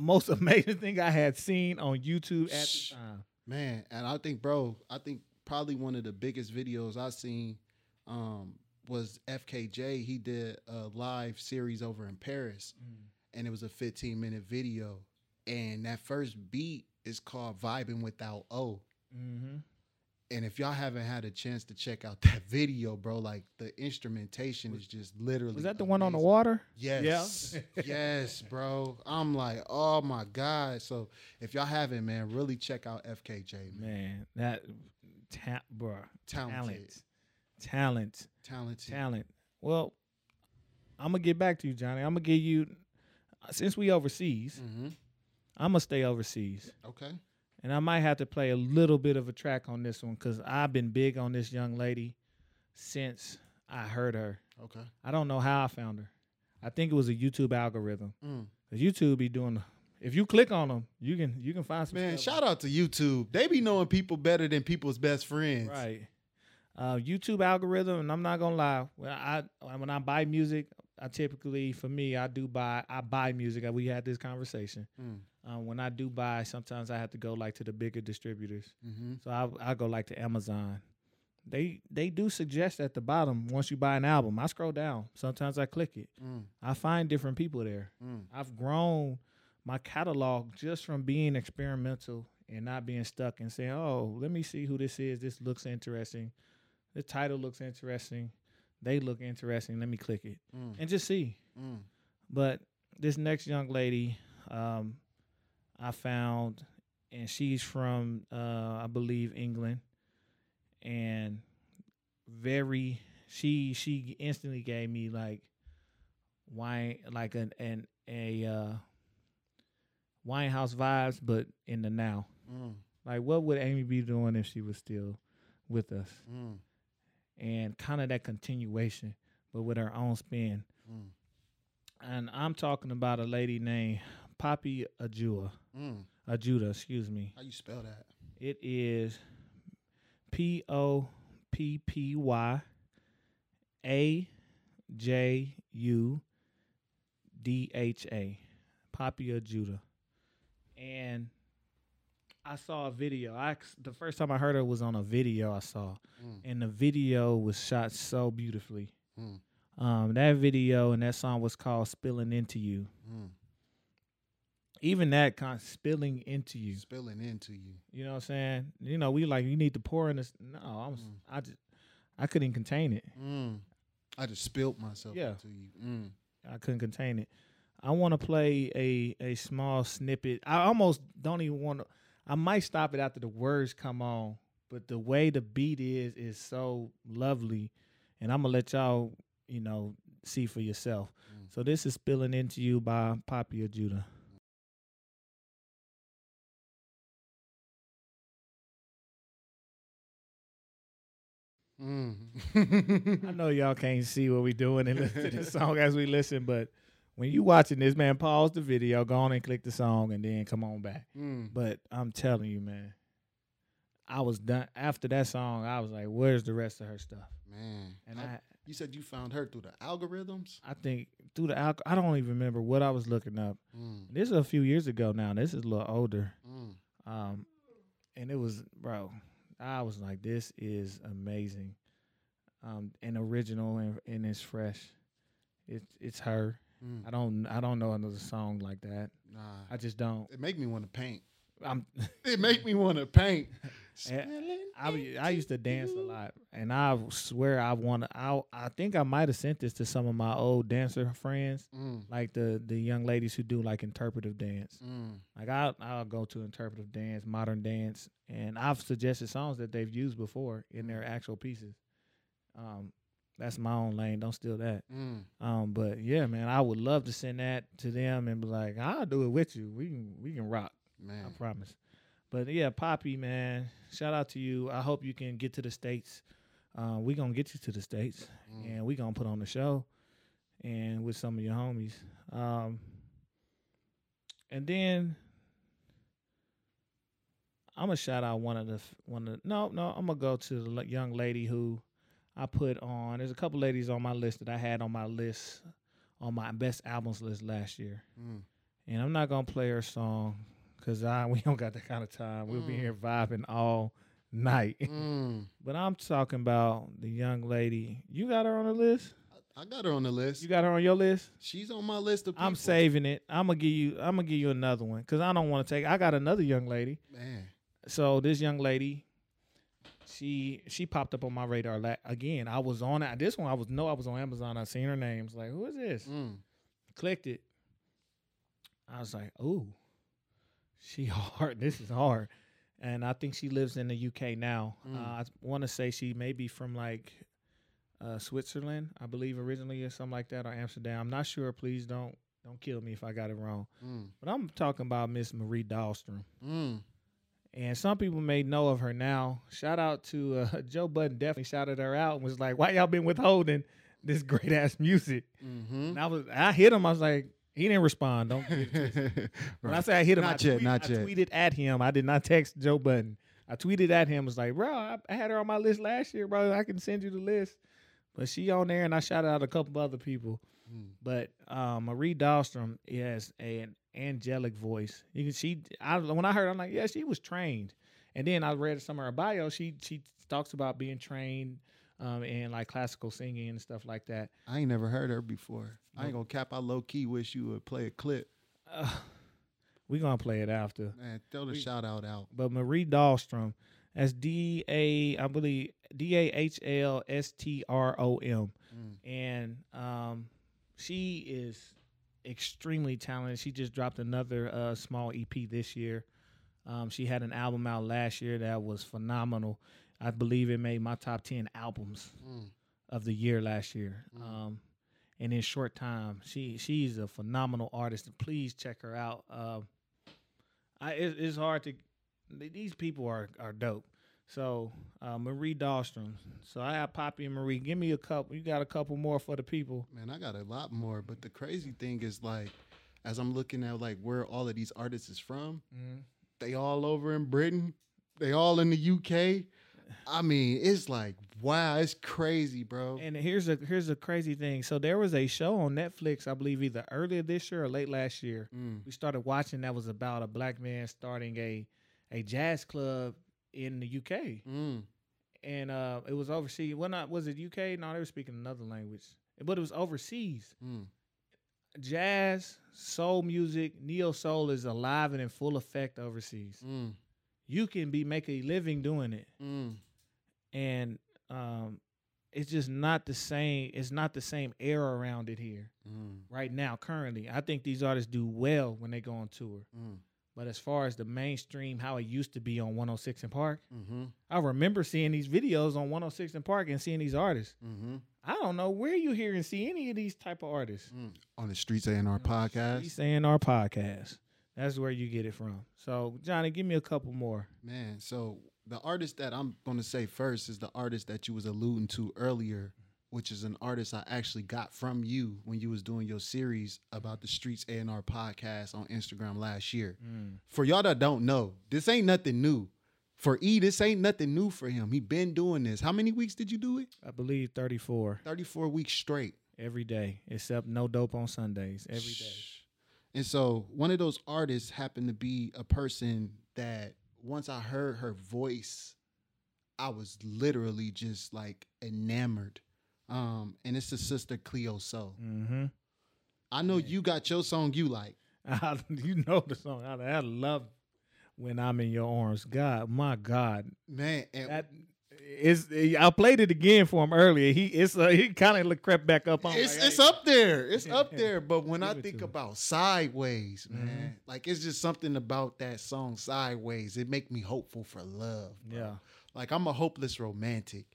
most amazing thing I had seen on YouTube at the time. Man, and I think, bro, I think probably one of the biggest videos I've seen um, was FKJ. He did a live series over in Paris, and it was a 15 minute video. And that first beat is called "Vibing Without O." Mm-hmm. And if y'all haven't had a chance to check out that video, bro, like the instrumentation is just literally. Was that the one on the water? Yes. yes, bro. I'm like, oh my God. So if y'all haven't, man, really check out FKJ, man. Man, that ta- bro, Talented. talent, talent, Talented. talent. Well, I'm gonna get back to you, Jonny. I'm gonna give you since we overseas. Mm-hmm. I'm gonna stay overseas, Okay. And I might have to play a little bit of a track on this one because I've been big on this young lady since I heard her. Okay. I don't know how I found her. I think it was a YouTube algorithm. Mm. Cause YouTube be doing. If you click on them, you can you can find some. Man, stuff. shout out to YouTube. They be knowing people better than people's best friends. Right. Uh, YouTube algorithm, and I'm not gonna lie. When I when I buy music, I typically, for me, I do buy. I buy music. We had this conversation. Mm. Um, when I do buy, sometimes I have to go like to the bigger distributors. Mm-hmm. So I I go like to Amazon. They they do suggest at the bottom once you buy an album. I scroll down. Sometimes I click it. Mm. I find different people there. Mm. I've grown my catalog just from being experimental and not being stuck and saying, "Oh, let me see who this is. This looks interesting. The title looks interesting. They look interesting. Let me click it Mm. and just see." Mm. But this next young lady, um, I found, and she's from, uh, I believe, England, and very she she instantly gave me like wine like an an a uh, Winehouse vibes, but in the now. Mm. Like, what would Amy be doing if she was still with us? Mm. And kind of that continuation, but with her own spin. Mm. And I'm talking about a lady named Poppy Ajua. Mm. Ajudha, excuse me. How you spell that? It is P O P P Y A J U D H A. Poppy Ajudha. And I saw a video. I the first time I heard her was on a video I saw, Mm. and the video was shot so beautifully. Mm. Um, that video and that song was called "Spilling Into You." Mm. Even that kind of spilling into you. Spilling into you. You know what I'm saying? You know, we like you need to pour in this. No, I was, Mm. I just, I couldn't contain it. Mm. I just spilled myself Yeah. into you. Mm. I couldn't contain it. I want to play a a small snippet. I almost don't even want to. I might stop it after the words come on, but the way the beat is is so lovely, and I'm gonna let y'all, you know, see for yourself. Mm. So this is spilling into you by Poppy Ajudha. Mm. I know y'all can't see what we doing and listen to this song as we listen, but when you watching this, man, pause the video, go on and click the song, and then come on back. Mm. But I'm telling you, man, I was done after that song. I was like, "Where's the rest of her stuff?" Man, And I- I, you said you found her through the algorithms. I think through the alcohol, I don't even remember what I was looking up. Mm. This is a few years ago now. This is a little older. Mm. Um, and it was, bro, I was like, this is amazing. Um, and original and, and it's fresh. It's it's her. Mm. I don't I don't know another song like that. Nah, I just don't. it make me want to paint. I'm It make me want to paint. I I used to dance a lot, and I swear I want to. I I think I might have sent this to some of my old dancer friends, Mm. like the the young ladies who do like interpretive dance. Mm. Like I I'll go to interpretive dance, modern dance, and I've suggested songs that they've used before in their actual pieces. Um, that's my own lane. Don't steal that. Mm. Um, but yeah, man, I would love to send that to them and be like, I'll do it with you. We can we can rock. Man, I promise. But yeah, Poppy, man, shout out to you. I hope you can get to the states. Uh, we gonna get you to the states, Mm. and we gonna put on the show, and with some of your homies. Um, and then I'm gonna shout out one of the one of the, no no I'm gonna go to the young lady who I put on. There's a couple ladies on my list that I had on my list on my best albums list last year Mm. and I'm not gonna play her song because I we don't got that kind of time. We'll be Mm. here vibing all night. Mm. but I'm talking about the young lady. You got her on the list. I got her on the list. You got her on your list. She's on my list of people. I'm saving it. I'm gonna give you. I'm gonna give you another one because I don't want to take. I got another young lady. Man. So this young lady, she she popped up on my radar la- again. I was on it. This one I was no. I was on Amazon. I seen her names. Like who is this? Mm. clicked it. I was like, "Ooh, she hard. This is hard." And I think she lives in the UK now. Mm. Uh, I want to say she may be from like uh, Switzerland, I believe originally, or something like that, or Amsterdam. I'm not sure. Please don't don't kill me if I got it wrong. Mm. But I'm talking about Miss Marie Dahlstrom. Mm. And some people may know of her now. Shout out to uh, Joe Budden. Definitely shouted her out and was like, "Why y'all been withholding this great ass music?" Mm-hmm. And I was, I hit him. I was like, he didn't respond. Don't. it. When I say I hit him, Not I yet, not I yet. tweeted at him. I did not text Joe Budden. I tweeted at him. Was like, bro, I, I had her on my list last year, bro. I can send you the list. But she on there, and I shouted out a couple other people. Mm. But um, Marie Dahlstrom has an angelic voice. You can she. I when I heard, I'm like, yeah, she was trained. And then I read some of her bio. She she talks about being trained um, in like classical singing and stuff like that. I ain't never heard her before. I ain't gonna cap. I low key wish you would play a clip. Uh, we gonna play it after. Man, throw the We- shout out out. but Marie Dahlstrom, that's D A, I believe D A H L S T R O M, Mm. and um, she is extremely talented. She just dropped another uh, small EP this year. Um, she had an album out last year that was phenomenal. I believe it made my top ten albums Mm. of the year last year. Mm. Um, and in short time, she she's a phenomenal artist. Please check her out. Um, I it, it's hard to these people are are dope. So uh, Marie Dahlstrom. So I have Poppy and Marie. Give me a couple. You got a couple more for the people. Man, I got a lot more. But the crazy thing is like, as I'm looking at like where all of these artists is from, they all over in Britain. They all in the UK. I mean, it's like wow, it's crazy, bro. And here's a here's a crazy thing. So there was a show on Netflix, I believe, either earlier this year or late last year. Mm. we started watching that was about a black man starting a a jazz club in the UK. Mm. And uh it was overseas. Well not was it UK? No, they were speaking another language. But it was overseas. Mm. Jazz, soul music, neo soul is alive and in full effect overseas. Mm. You can be make a living doing it. Mm. And um it's just not the same it's not the same air around it here Mm. right now currently. I think these artists do well when they go on tour. Mm. But as far as the mainstream, how it used to be on 106 and Park, Mm-hmm. I remember seeing these videos on 106 and Park and seeing these artists. Mm-hmm. I don't know where you hear and see any of these type of artists. on the Streets A&R podcast. He's saying our podcast. That's where you get it from. So Jonny, give me a couple more. Man, so the artist that I'm going to say first is the artist that you was alluding to earlier, which is an artist I actually got from you when you was doing your series about the Streets A&R podcast on Instagram last year. Mm. For y'all that don't know, this ain't nothing new. For E, this ain't nothing new for him. He been doing this. How many weeks did you do it? I believe 34 34 weeks straight. every day, except no dope on Sundays. Every day. And so one of those artists happened to be a person that once I heard her voice, I was literally just like enamored. Um, and it's the sister Cleo Sol. Mm-hmm. I know you got your song you like. you know the song. I, I love when I'm in your arms. God, my God, Man, and that is. I played it again for him earlier. He it's uh, he kind of crept back up on. it's like, it's hey, up there. It's up there. But when I think about sideways, man, Mhm. like it's just something about that song sideways. It make me hopeful for love. bro. Yeah. Like I'm a hopeless romantic.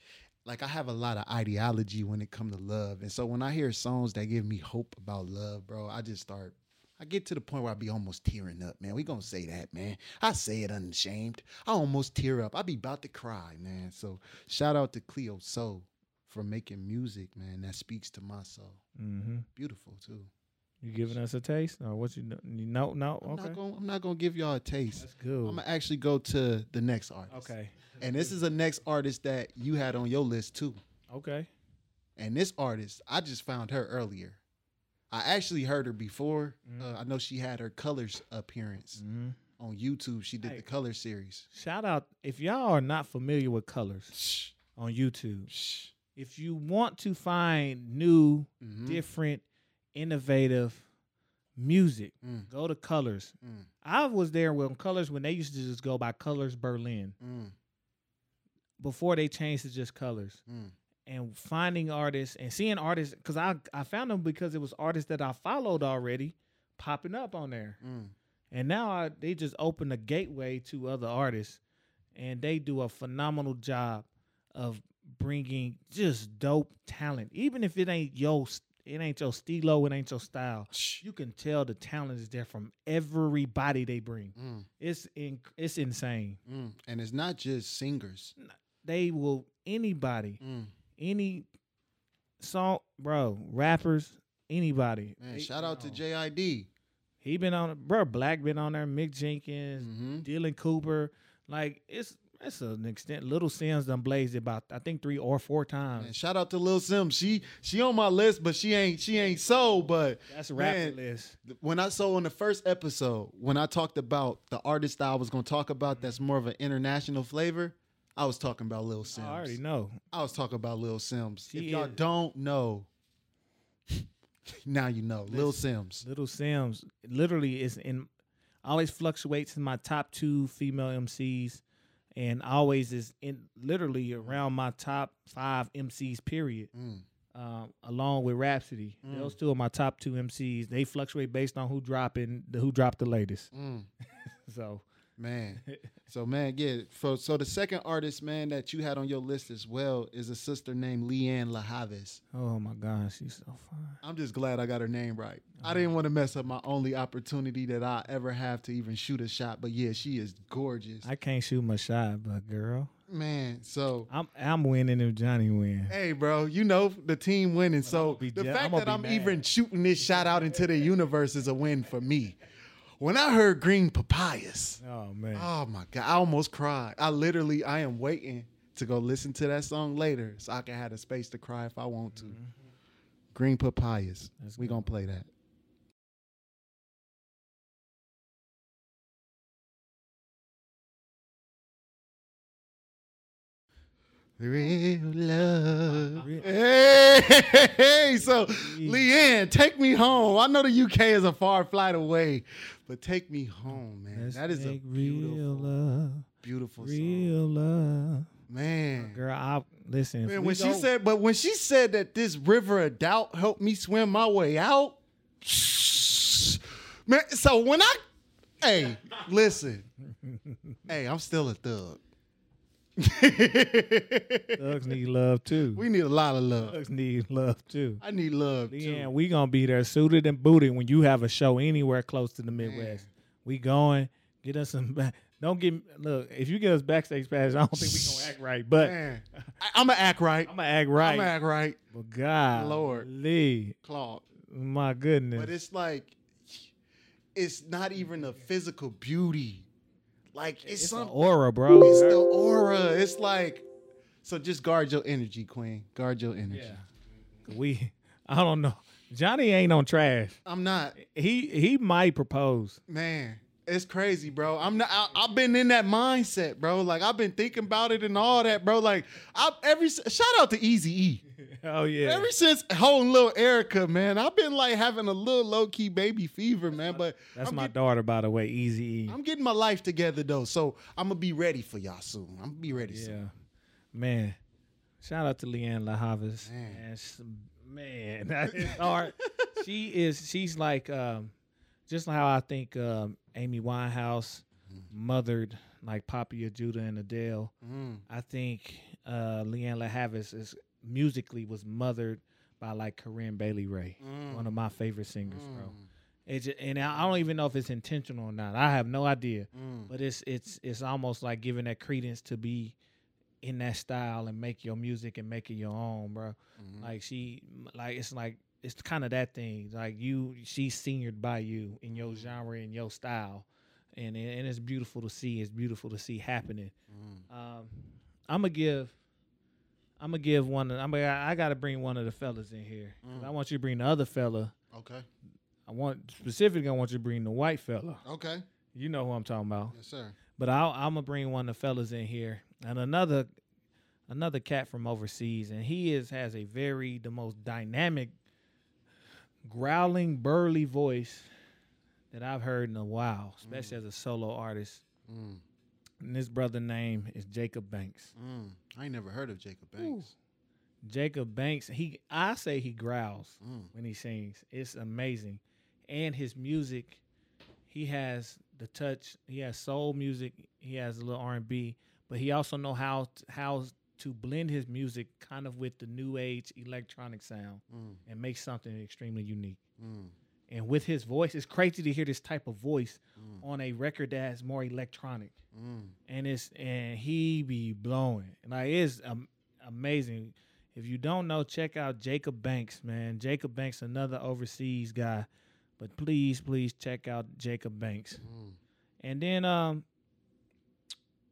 Like I have a lot of ideology when it comes to love. And so when I hear songs that give me hope about love, bro, I just start I get to the point where I be almost tearing up, man. We gonna say that, man. I say it unashamed. I almost tear up. I be about to cry, man. So shout out to Cleo Sol for making music, man, that speaks to my soul. Mm-hmm. Beautiful too. You giving us a taste, or what you know, no. I'm Okay, not gonna I'm not gonna give y'all a taste. that's good. I'm gonna actually go to the next artist. Okay, And this is a next artist that you had on your list too. okay. And this artist, I just found her earlier. I actually heard her before. Mhm. Uh, I know she had her colors appearance hmm on YouTube. She did Hey. the color series. Shout out if y'all are not familiar with colors Shh, on YouTube. shh. If you want to find new, Mhm. different, innovative music, Mm. go to Colors. Mm. I was there when Colors when they used to just go by Colors Berlin Mm. before they changed to just Colors. And finding artists and seeing artists because I I found them because it was artists that I followed already popping up on there, Mm. and now I, they just open a gateway to other artists, and they do a phenomenal job of bringing just dope talent, even if it ain't your it ain't your stilo, it ain't your style. Shh. You can tell the talent is there from everybody they bring. Mm. It's in, it's insane. Mm. And it's not just singers. They will anybody Mm. Any song, bro, rappers, anybody. Man, They- shout out to. JID. He been on, bro. Black been on there. Mick Jenkins, Mm-hmm. Dylan Cooper. Like it's it's an extent. Little Simz done blazed it about I think three or four And times. shout out to Lil Simz. She she on my list, but she ain't she ain't so. But That's a man, list. when I saw on the first episode, when I talked about the artist that I was gonna talk about that's more of an international flavor, I was talking about Lil Simz. I already know. I was talking about Lil Simz. She if y'all is- don't know, now you know. Lil Simz. Little Simz literally is in always fluctuates in my top two female MCs, and always is in literally around my top five MCs. Period. Mm. um, along with Rapsody. Mm. Those two are my top two MCs. They fluctuate based on who dropping the who dropped the latest. Mm. So Man. So man, yeah. So so the second artist, man, that you had on your list as well is a sister named Lianne La Havas. oh my gosh, she's so fine. I'm just glad I got her name right. I Uh-huh. didn't want to mess up my only opportunity that I ever have to even shoot a shot. But yeah, she is gorgeous. I can't shoot my shot, but girl, Man, so I'm I'm winning if Jonny win. hey, bro, you know the team winning. So the je- fact I'ma that I'm mad. even shooting this shot out into the universe is a win for me. When I heard Green Papayas, Oh man, oh my god, I almost cried. I literally, I am waiting to go listen to that song later so I can have the space to cry if I want to. Mm-hmm. Green Papayas, Let's we go. gonna play that. Real love. Real- Hey, so Lianne, take me home. I know the UK is a far flight away, but take me home, man. Let's that is a beautiful, real love, beautiful song, real love. man. Girl, I listen. Man, when she said, but when she said that this river of doubt helped me swim my way out, man. So when I, hey, listen, hey, I'm still a thug. Thugs need love too. we need a lot of love. Thugs need love too. I need love too. Lianne, we gonna be there suited and booted when you have a show anywhere close to the Midwest. We going. Get us some. Don't get look. If you get us backstage pass, I don't think we gonna act right. But Man, I, I'm gonna act right. I'm gonna act right. I'm gonna act right, but God, Lord. Lee, Claude. my goodness. But it's like, it's not even a physical beauty. Like it's, it's some, aura, bro. it's the aura. It's like, so just guard your energy, Queen. Guard your energy. yeah. We. I don't know. Jonny ain't on trash. I'm not, He he might propose. man. It's crazy, bro. I'm not. I, I've been in that mindset, bro. Like I've been thinking about it and all that, bro. Like I every shout out to Easy E. Oh yeah. Ever since holding little Erica, man, I've been like having a little low key baby fever, man. But That's I'm my get- daughter, by the way. Easy I'm getting my life together though, so I'm gonna be ready for y'all soon. I'm gonna be ready Yeah, soon. man. Shout out to Lianne La Havas. Man. Man, man, that is hard. she is. She's like, um, just how I think um, Amy Winehouse mothered like Poppy Ajudha and Adele. Mm, I think uh, Lianne La Havas is musically was mothered by like Corinne Bailey Rae, mm, one of my favorite singers, bro. mm, It's ju- and I don't even know if it's intentional or not. I have no idea mm. but it's it's it's almost like giving that credence to be in that style and make your music and make it your own, bro. Mhm. Like she, like it's like it's kind of that thing. Like you, she's seniored by you in your genre and your style, and and it's beautiful to see. It's beautiful to see happening. Mm. Um, I'm gonna give. I'm gonna give one. Of, I'm gonna, I got to bring one of the fellas in here. Mm. I want you to bring the other fella. Okay. I want specifically. I want you to bring the white fella. Okay. You know who I'm talking about. Yes, sir. But I'll, I'm gonna bring one of the fellas in here, and another, another cat from overseas, and he is has a very the most dynamic, growling, burly voice that I've heard in a while, especially as a solo artist. Mm. And this brother name is Jacob Banks. Mm. I ain't never heard of Jacob Banks. Jacob Banks, he I say he growls Mm. when he sings. It's amazing, and his music, he has the touch. He has soul music. He has a little R and B, but he also know how how to blend his music kind of with the new age electronic sound Mm. and make something extremely unique. And with his voice, it's crazy to hear this type of voice Mm. on a record that's more electronic Mm. and it's and he be blowing and like it's um, amazing if you don't know check out jacob banks man jacob banks another overseas guy but please please check out jacob banks Mm. and then um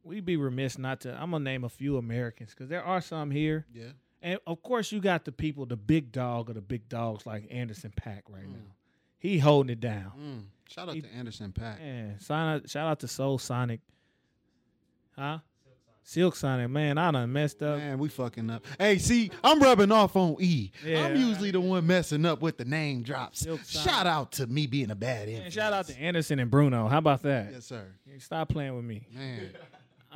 we'd be remiss not to i'm gonna name a few americans because there are some here Yeah. and of course you got the people the big dog or the big dogs like anderson .paak right Mm. now he holding it down Mm. Shout out He- to Anderson .Paak. Man, sign out, shout out to Soul Sonic. Huh? Silk Sonic, man, I done messed up. Man, we fucking up. Hey, see, I'm rubbing off on E. Yeah. I'm usually the one messing up with the name drops. Shout out to me being a bad Man, shout out to Anderson and Bruno. How about that? Yes, sir. Stop playing with me. Man.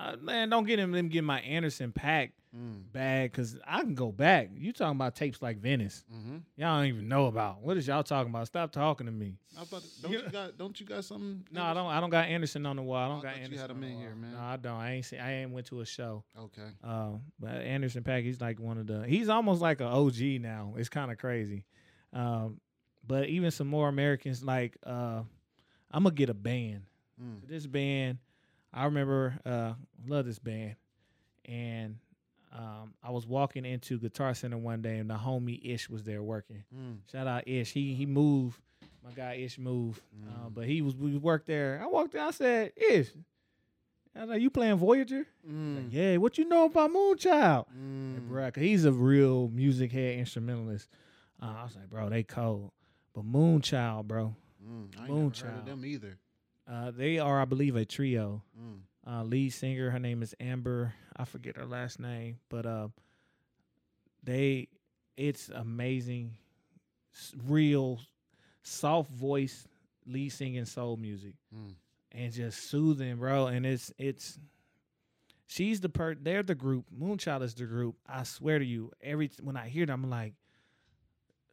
Uh, man, don't get him Let them get my Anderson .Paak Mm. bag because I can go back. You talking about tapes like Venice. Mm-hmm. Y'all don't even know about. What is y'all talking about? Stop talking to me. I to, don't you got don't you got something? No, I don't I don't got Anderson on the wall. I don't I got thought you Anderson. had him in here, man. No, I don't. I ain't seen, I ain't went to a show. Okay. Um, but Anderson .Paak, he's like one of the. He's almost like an OG now. It's kind of crazy. Um, but even some more Americans, like uh, I'm gonna get a band. Mm. This band, I remember, uh, love this band, and um, I was walking into Guitar Center one day, and the homie Ish was there working. Mm. Shout out Ish. He he moved. My guy Ish moved, uh, Mm. but he was we worked there. I walked in. I said, Ish. I was like, you playing Voyager? He's like, Mm. yeah, what you know about Moonchild? Mm. And bruh, 'cause he's a real music head instrumentalist. Uh, I was like, bro, they cold. But Moonchild, bro, Mm. I ain't never heard Moonchild. of them either. Uh, they are, I believe, a trio. Mm. Uh, lead singer, her name is Amber. I forget her last name, but uh, they, it's amazing, real, soft voice, lead singing soul music, Mm. and just soothing, bro. And it's it's. She's the per. They're the group. Moonchild is the group. I swear to you, every when I hear them, I'm like,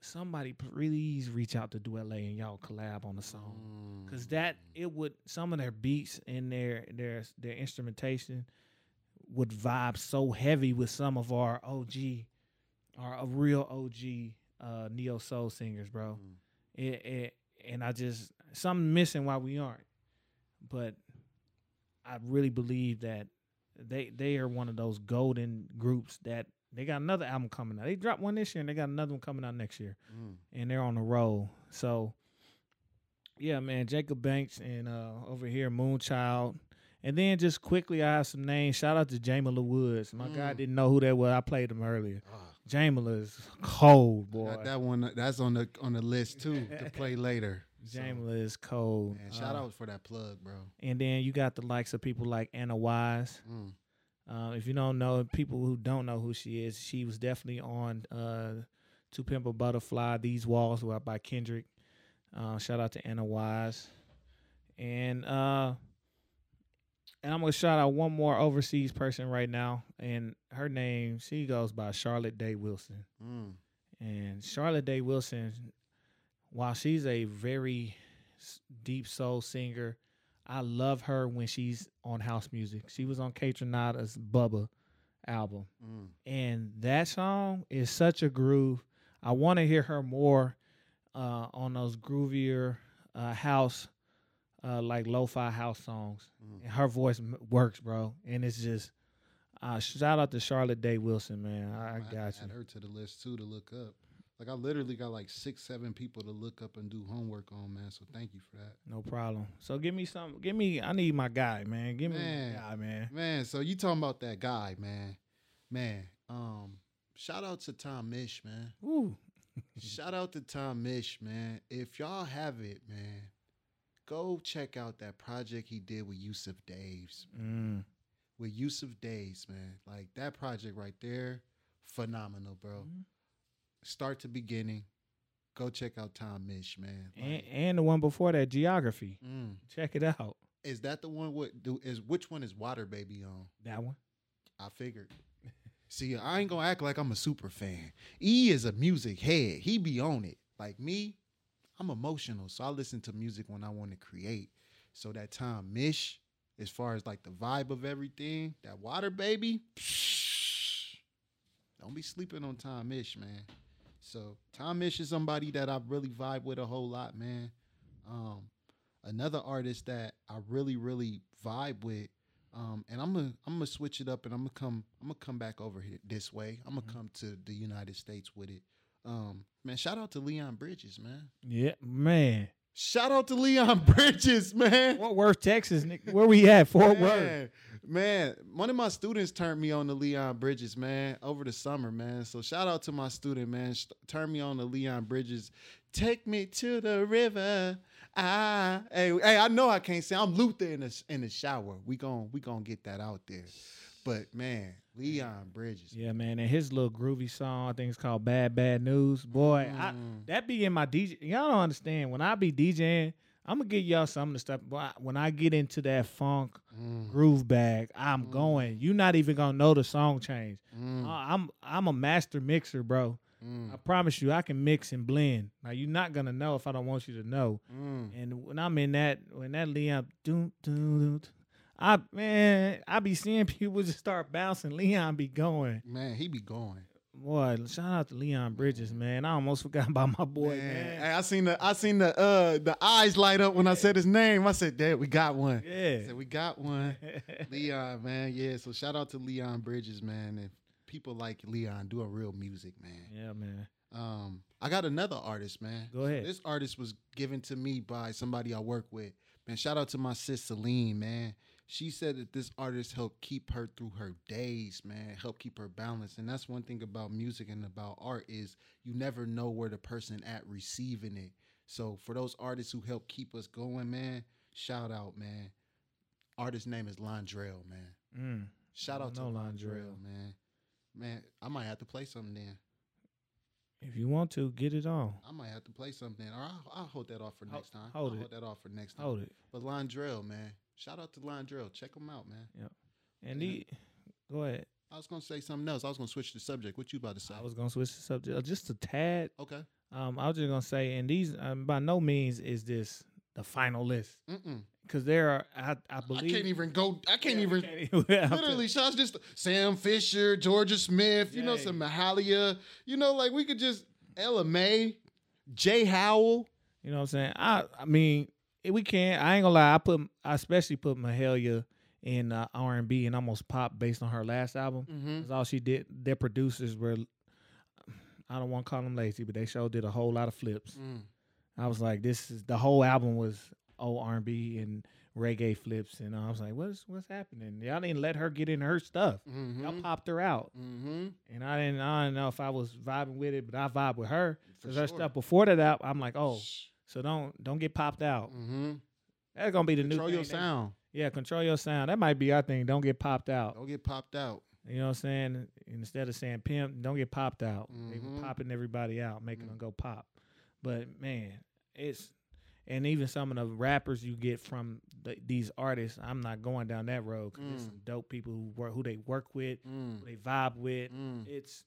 somebody please reach out to Duet and y'all collab on the song. Cause that it would some of their beats and their their their instrumentation would vibe so heavy with some of our OG, our real OG uh, neo soul singers, bro. Mm. It, it, and I just something missing why we aren't. But I really believe that they they are one of those golden groups that they got another album coming out. They dropped one this year and they got another one coming out next year Mm. and they're on the roll. So, yeah, man, Jacob Banks and uh, over here Moonchild, and then just quickly I have some names. Shout out to Jamila Woods. My guy Mm. didn't know who that was. I played him earlier. Ah, Jamila is cold, boy. that one. That's on the on the list too to play later. So, Jamila is cold. man, shout Uh, out for that plug, bro. And then you got the likes of people like Anna Wise. Mm. Uh, if you don't know, people who don't know who she is, she was definitely on uh, To Pimp a Butterfly. These Walls were by Kendrick. Uh, shout out to Anna Wise, and uh, and I'm gonna shout out one more overseas person right now, and her name she goes by Charlotte Day Wilson. Mm. And Charlotte Day Wilson, while she's a very deep soul singer, I love her when she's on house music. She was on Kaytranada's Bubba album. Mm. And that song is such a groove. I want to hear her more uh, on those groovier uh, house, uh, like lo-fi house songs. Mm. And her voice m- works, bro. And it's just, uh, shout out to Charlotte Day Wilson, man. I, I got you. Add her to the list too to look up. Like I literally got like six, seven people to look up and do homework on, man. So thank you for that, No problem. So give me some. Give me. I need my guy, man. Give me Man. my guy, man. man. So you talking about that guy, man? Man, um, shout out to Tom Misch, man. Woo. Shout out to Tom Misch, man. If y'all have it, man, go check out that project he did with Yussef Dayes. Mm. With Yussef Dayes, man. Like that project right there, phenomenal, bro. Mhm. Start to beginning. Go check out Tom Misch, man. And, Like, and the one before that, geography. mm. Check it out. Is that the one with do is which one is Water Baby on? That one. I figured. See, I ain't gonna act like I'm a super fan. E is a music head. He be on it. Like me, I'm emotional, so I listen to music when I want to create. So that Tom Misch, as far as like the vibe of everything, that water baby, don't be sleeping on Tom Misch, man. So Tom Misch is somebody that I really vibe with a whole lot, man. Um, another artist that I really, really vibe with um, and I'm gonna I'm gonna switch it up, and I'm gonna come I'm gonna come back over here this way. I'm gonna Mhm. come to the United States with it. Um, man, shout out to Leon Bridges, man. Yeah, man. Shout out to Leon Bridges, man. Fort Worth, Texas. Nick. Where we at? Fort Worth. Man, man, one of my students turned me on to Leon Bridges, man, over the summer, man. So shout out to my student, man. Sh- Turn me on to Leon Bridges. Take me to the river. Ah, hey, hey, I know I can't say I'm Luther in the in the shower. We gon' we gonna get that out there. But man, Leon Bridges. Yeah, man. And his little groovy song, I think it's called Bad Bad News. Boy, I, Mm. that be in my DJ. Y'all don't understand. When I be DJing, I'm to give y'all some of the stuff. When I get into that funk Mm, groove bag, I'm Mm. going. You're not even to know the song change. mm, I- I'm I'm a master mixer, bro. mm, I promise you, I can mix and blend. Now you're not gonna know if I don't want you to know. mm. And when I'm in that, when that Leon, doom, doom, doom, I man, I be seeing people just start bouncing. Leon be going. Man, he be going. Boy, shout out to Leon Bridges, man. I almost forgot about my boy, man. Hey, I seen the I seen the uh the eyes light up when I said his name. I said, "Dad, we got one." I Yeah. said, "We got one." Leon, man, yeah. So shout out to Leon Bridges, man, and people like Leon doing real music, man. yeah, man. Um, I got another artist, man. Go ahead. This artist was given to me by somebody I work with. Man, shout out to my sis Celine, man. She said that this artist helped keep her through her days, man. Help keep her balanced. And that's one thing about music and about art is you never know where the person at receiving it. So for those artists who help keep us going, man, shout out, man. Artist name is Londrell, man. Mm. Shout out to Londrell. man. Man, I might have to play something then. If you want to, get it on. I might have to play something, or I'll, I'll hold that off for next time. hold I'll it. hold that off for next time. Hold it. But Londrell, man, shout out to Londrell. Check him out, man. Yep. And Yeah. the, go ahead. I was gonna say something else. I was gonna switch the subject. What you about to say? I was gonna switch the subject uh, just a tad. okay. Um, I was just gonna say, and these um, by no means is this the final list. Mm-mm. because there are I, I I believe can't even go. I can't Yeah, even. can't even- Literally, shots just Sam Fisher, Jorja Smith, you know, some Mahalia, you know, like we could just Ella Mai, Jay Howell. You know what I'm saying? I I mean, we can't. I ain't gonna lie. I put I especially put Mahalia in uh, R&B and almost pop based on her last album. Mm-hmm. That's all she did. Their producers were. I don't want to call them lazy, but they sure did a whole lot of flips. Mm. I was like, this is the whole album was old R&B and reggae flips, and I was like, what's what's happening? Y'all didn't let her get in her stuff. Y'all Mm-hmm. popped her out, Mm-hmm. and I didn't. I didn't know if I was vibing with it, but I vibe with her. For Cause her stuff before that out, I'm like, oh, so don't don't get popped out. Mm-hmm. That's gonna be the Control new your thing. They- sound. Yeah, control your sound. That might be our thing. Don't get popped out. Don't get popped out. You know what I'm saying? Instead of saying pimp, don't get popped out. They Mhm. were popping everybody out, making Mm. them go pop. But man, it's and even some of the rappers you get from the, these artists, I'm not going down that road there's Mm. some dope people who work, who they work with, Mm. who they vibe with. Mm. It's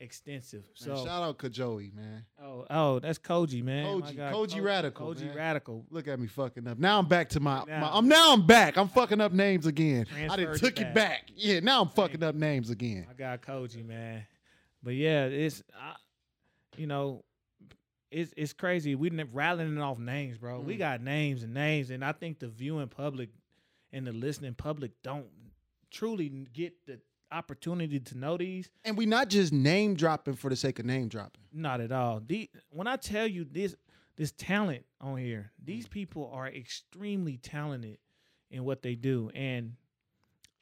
extensive. Man, So, shout out Kajoey, man. oh, oh, that's Kojey, man. Kojey, Kojey Radical, Kojey man. Radical. Look at me fucking up. Now I'm back to my, Now- my I'm now I'm back. I'm fucking up names again. I didn't took it back. Yeah, now I'm fucking up names again. I got Kojey, man. But yeah, it's I, you know, it's it's crazy. We rattling off names, bro. We Mm. got names and names, and I think the viewing public and the listening public don't truly get the opportunity to know these. And we not just name dropping for the sake of name dropping. Not at all. The when I tell you this this talent on here, these people are extremely talented in what they do, and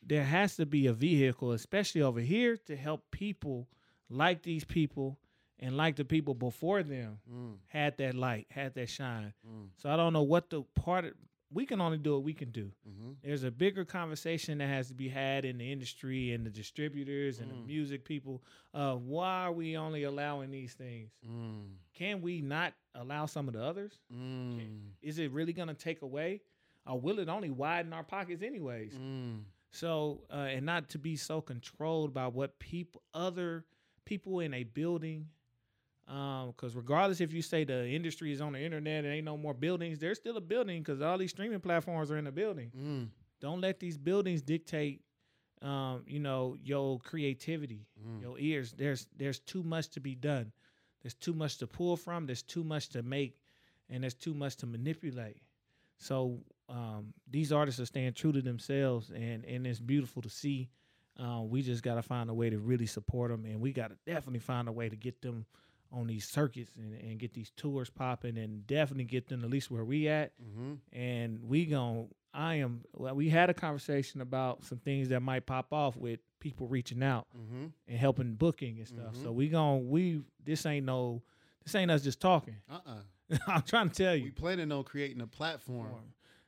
there has to be a vehicle, especially over here, to help people like these people and like the people before them Mm, had that light, had that shine. mm, So I don't know what the part of, we can only do what we can do. mhm. There's a bigger conversation that has to be had in the industry and the distributors and the Mm. music people. Uh, why are we only allowing these things? Mm, Can we not allow some of the others? mm, Is it really going to take away? Or will it only widen our pockets anyways? mm. So, uh, and not to be so controlled by what people, other people in a building, because regardless if you say the industry is on the internet and ain't no more buildings, there's still a building because all these streaming platforms are in the building. Mm, Don't let these buildings dictate, um, you know, your creativity, Mm. your ears. There's there's too much to be done. There's too much to pull from. There's too much to make, and there's too much to manipulate. So um, these artists are staying true to themselves, and and it's beautiful to see. Uh, we just got to find a way to really support them, and we got to definitely find a way to get them on these circuits and, and get these tours popping, and definitely get them at least where we at mhm. and we gon' I am well, we had a conversation about some things that might pop off with people reaching out Mhm. and helping booking and stuff. Mhm. So we gon' we this ain't no this ain't us just talking. Uh-uh. I'm trying to tell you. We planning on creating a platform.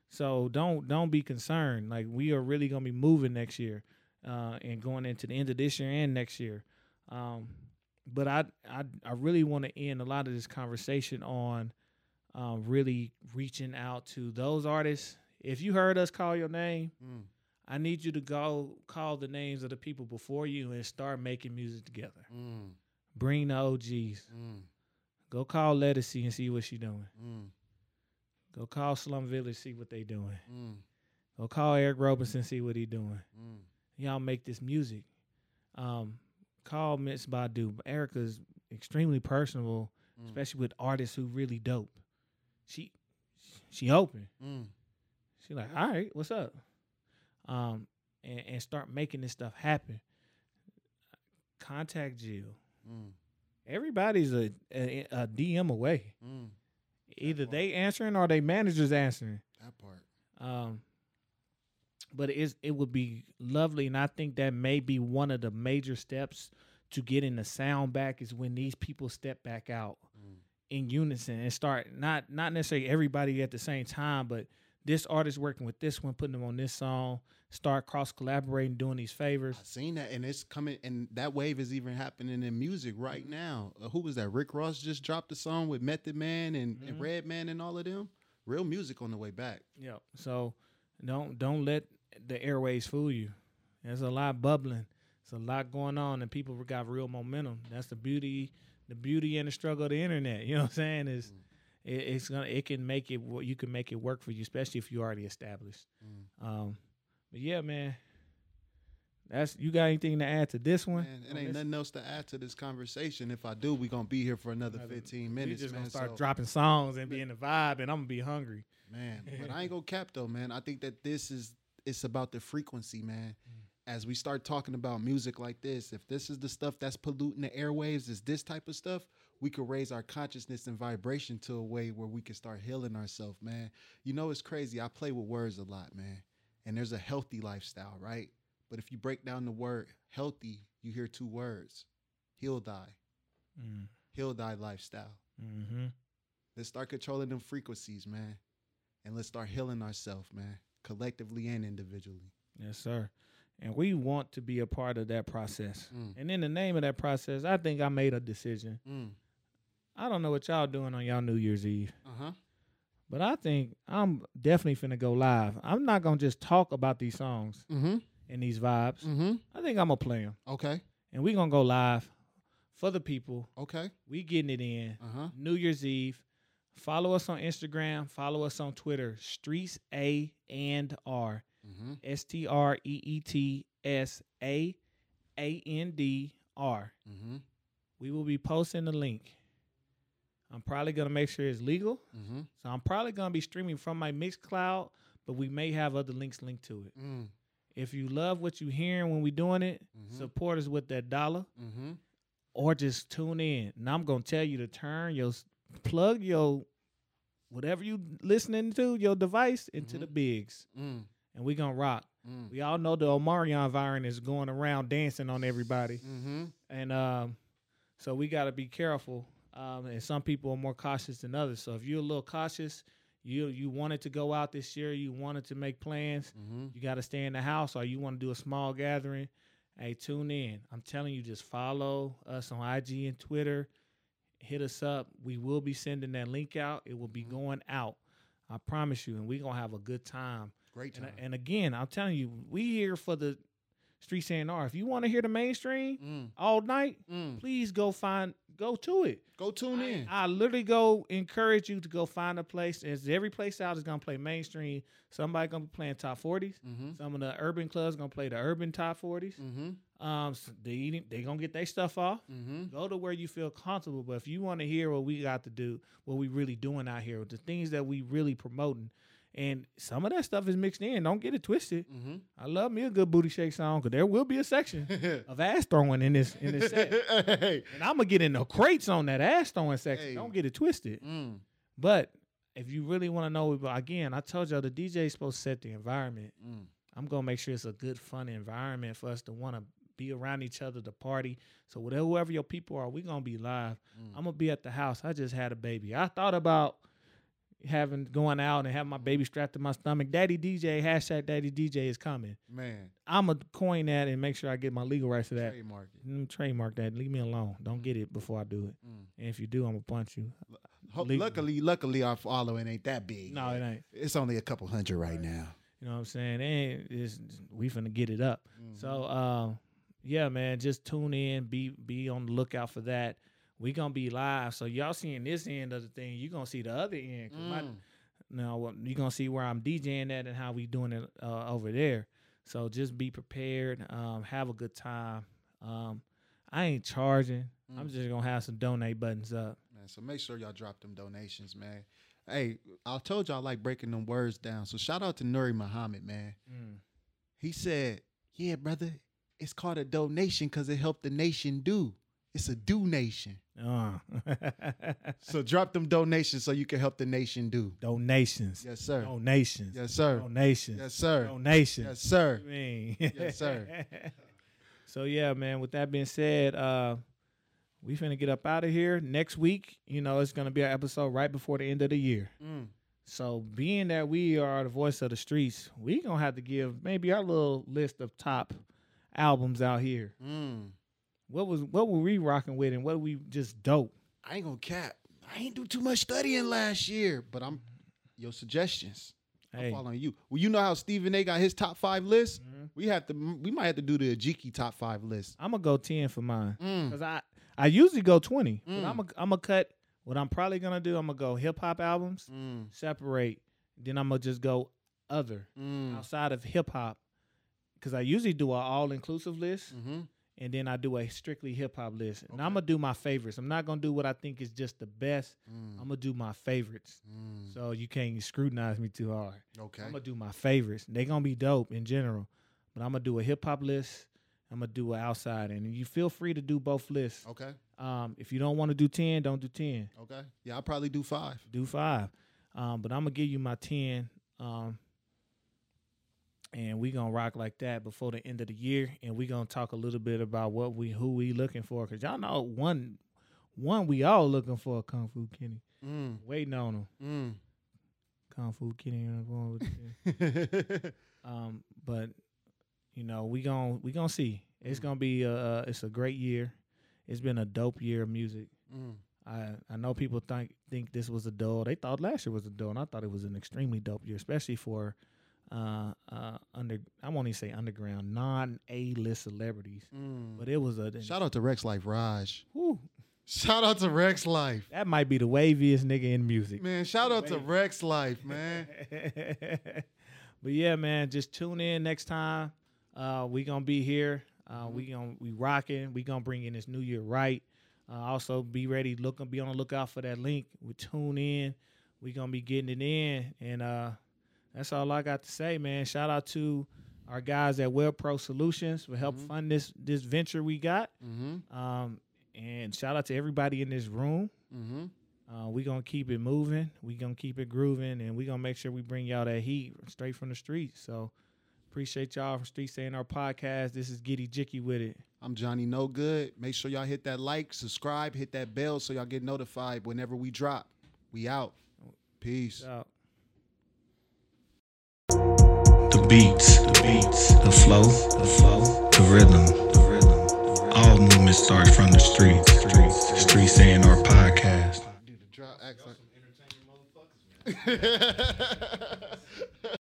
So don't don't be concerned. Like we are really gonna be moving next year, uh, and going into the end of this year and next year. Um, but I I I really want to end a lot of this conversation on, um, really reaching out to those artists. If you heard us call your name, Mm. I need you to go call the names of the people before you and start making music together. Mm. Bring the OGs. Mm. Go call Lettucey and see what she doing. Mm. Go call Slum Village, see what they doing. Mm. Go call Eric Roberson, see what he doing. Mm. Y'all make this music. Um, call Miss Badu. Erykah's extremely personable, Mm. especially with artists who really dope. She she open. Mm. She like, all right, what's up? Um, and, and start making this stuff happen. Contact Jill. Mm. Everybody's a, a, a DM away. Mm. Either they answering or they managers answering. That part. Um, but it is it would be lovely, and I think that may be one of the major steps to getting the sound back is when these people step back out Mm. in unison and start not not necessarily everybody at the same time, but this artist working with this one, putting them on this song, start cross collaborating, doing these favors. I've seen that, and it's coming, and that wave is even happening in music right now. Uh, who was that? Rick Ross just dropped a song with Method Man and, Mhm. and Redman and all of them. Real music on the way back. Yep. So don't don't let the airways fool you. There's a lot bubbling. There's a lot going on, and people got real momentum. That's the beauty, the beauty and the struggle of the internet. You know what I'm saying? Is it, it's gonna it can make it you can make it work for you, especially if you already established. Mm. Um, but yeah, man, that's you got anything to add to this one? Man, it On ain't this- nothing else to add to this conversation. If I do, we gonna be here for another Another- 15 We minutes, just man. gonna start so- dropping songs and be in the vibe, and I'm gonna be hungry. Man, but I ain't gonna cap though, man. I think that this is it's about the frequency, man. Mm. As we start talking about music like this, if this is the stuff that's polluting the airwaves, is this type of stuff, we could raise our consciousness and vibration to a way where we can start healing ourselves, man. You know, it's crazy. I play with words a lot, man. And there's a healthy lifestyle, right? But if you break down the word healthy, you hear two words: heal die, Mm. heal die lifestyle. Mm-hmm. Let's start controlling them frequencies, man. And let's start healing ourselves, man, collectively and individually. Yes, sir. And we want to be a part of that process. Mm. And in the name of that process, I think I made a decision. Mm. I don't know what y'all doing on y'all New Year's Eve, Uh-huh. but I think I'm definitely finna go live. I'm not gonna just talk about these songs Mm-hmm. and these vibes. Mm-hmm. I think I'm gonna play them, Okay. and we gonna go live for the people. Okay. We getting it in. Uh-huh. New Year's Eve. Follow us on Instagram. Follow us on Twitter. Streets A and R. Mm-hmm. S T R E E T S A A N D R. Mm-hmm. We will be posting the link. I'm probably gonna make sure it's legal. Mm-hmm. So I'm probably gonna be streaming from my Mixcloud, but we may have other links linked to it. Mm. If you love what you're hearing when we're doing it, Mhm. support us with that dollar Mm-hmm. or just tune in. And I'm gonna tell you to turn your plug your whatever you listening to your device into Mhm. the bigs, Mm. and we gonna rock. Mm. We all know the Omarion variant is going around dancing on everybody, Mm-hmm. and um, so we got to be careful. Um, and some people are more cautious than others. So if you're a little cautious, you you wanted to go out this year, you wanted to make plans, Mm-hmm. you got to stay in the house, or you want to do a small gathering. Hey, tune in. I'm telling you, just follow us on IG and Twitter. Hit us up. We will be sending that link out. It will be Mhm. going out. I promise you, and we're gonna have a good time. Great And, time. and again, I'm telling you, we here for the street A&R. If you want to hear the mainstream Mm. all night, Mm. please go find, go to it. Go tune in. I literally go encourage you to go find a place. As every place out is gonna play mainstream. Somebody gonna be playing top 40s. Mm-hmm. Some of the urban clubs gonna play the urban top 40s. Mm-hmm. Um, s- they they gonna get their stuff off. Mm-hmm. Go to where you feel comfortable. But if you want to hear what we got to do, what we really doing out here, the things that we really promoting, and some of that stuff is mixed in. Don't get it twisted. Mm-hmm. I love me a good booty shake song because there will be a section of ass throwing in this in this set, hey. and I'm gonna get in the crates on that ass throwing section. Hey. Don't get it twisted. Mm. But if you really want to know, again, I told y'all the DJ is supposed to set the environment. Mm. I'm gonna make sure it's a good, fun environment for us to want to be around each other, to party. So whatever, whoever your people are, we're gonna be live. Mm. I'm gonna be at the house. I just had a baby. I thought about having going out and having my baby strapped to my stomach. Daddy DJ hashtag Daddy DJ is coming. Man. I'm gonna coin that and make sure I get my legal rights to that. Trademark it. Mm, trademark that. Leave me alone. Don't get it before I do it. Mm. And if you do, I'm gonna punch you. Luckily, luckily, our following ain't that big. No, it ain't. It's only a couple hundred right now. You know what I'm saying? And it's, we finna get it up. Mhm. So um, yeah, man, just tune in, be be on the lookout for that. We gonna be live, so y'all seeing this end of the thing, you gonna see the other end. 'cause my- Mm. now you gonna see where I'm DJing at and how we doing it uh, over there. So just be prepared, um, have a good time. Um, I ain't charging. I'm Mm. just gonna have some donate buttons up. Man, so make sure y'all drop them donations, man. Hey, I told y'all I like breaking them words down. So shout out to Nuri Muhammad, man. He said, "Yeah, brother, it's called a donation because it helped the nation do. It's a do nation. Uh. So drop them donations so you can help the nation do. Donations. Yes, sir. Donations. Yes, sir. Donations. Yes, sir. Donations. Yes, sir. Mean. Yes, sir. so yeah, man. With that being said, uh, we finna get up out of here next week. You know, it's gonna be an episode right before the end of the year. Mm. So being that we are the voice of the streets, we gonna have to give maybe our little list of top albums out here. Mm. What was what were we rocking with, and what we just dope? I ain't gonna cap. I ain't do too much studying last year, but I'm your suggestions. I'm following you. Well, you know how Stephen A got his top five list. Mhm. We have to. We might have to do the Ejike top five list. I'm gonna go ten for mine Mm. because I I usually go twenty, but Mm. I'm a I'm gonna cut What I'm probably gonna do, I'm gonna go hip hop albums, Mm, separate. Then I'm gonna just go other mm, outside of hip hop, because I usually do an all inclusive list, mhm. and then I do a strictly hip hop list. And Okay. I'm gonna do my favorites. I'm not gonna do what I think is just the best. Mm, I'm gonna do my favorites. mm. So you can't scrutinize me too hard. Okay. I'm gonna do my favorites. They're gonna be dope in general, but I'm gonna do a hip hop list. I'm gonna do an outside, and you feel free to do both lists. Okay. Um, if you don't want to do ten, don't do ten. Okay. Yeah, I'll probably do five. Do five. Um, but I'm gonna give you my ten. Um, and we gonna rock like that before the end of the year, and we gonna talk a little bit about what we who we looking for, cause y'all know one, one we all looking for Kung Fu Kenny, Mm, waiting on him. mm. Kung Fu Kenny, I'm going with you. Um, but you know, we gonna we gonna see. It's Mm. gonna be a uh, it's a great year. It's been a dope year of music. Mm. I I know people think think this was a dull. They thought last year was a dull, and I thought it was an extremely dope year, especially for uh uh under I won't even say underground, non A list celebrities. Mm. But it was a Shout out to Rexx Life Raj. whew, Shout out to Rexx Life. that might be the waviest nigga in music. Man, shout out to Rexx Life, man. but yeah, man, just tune in next time. Uh, we gonna be here. Uh, Mm-hmm. We gonna we rocking. We gonna bring in this new year right. Uh, also, be ready. Look, be on the lookout for that link. We tune in. We gonna be getting it in, and uh, that's all I got to say, man. Shout out to our guys at Web Pro Solutions for help Mhm. fund this this venture we got. Mm-hmm. Um, and shout out to everybody in this room. Mm-hmm. Uh, we gonna keep it moving. We gonna keep it grooving, and we gonna make sure we bring y'all that heat straight from the streets. So appreciate y'all from Streets A&R podcast. This is getEJIKEwithit. I'm Jonny Knogood. Make sure y'all hit that like, subscribe, hit that bell so y'all get notified whenever we drop. We out. Peace. Out. The beats, the beats, the flow, the flow, the rhythm, the rhythm. All movement starts from the streets. Streets, street saying our podcast.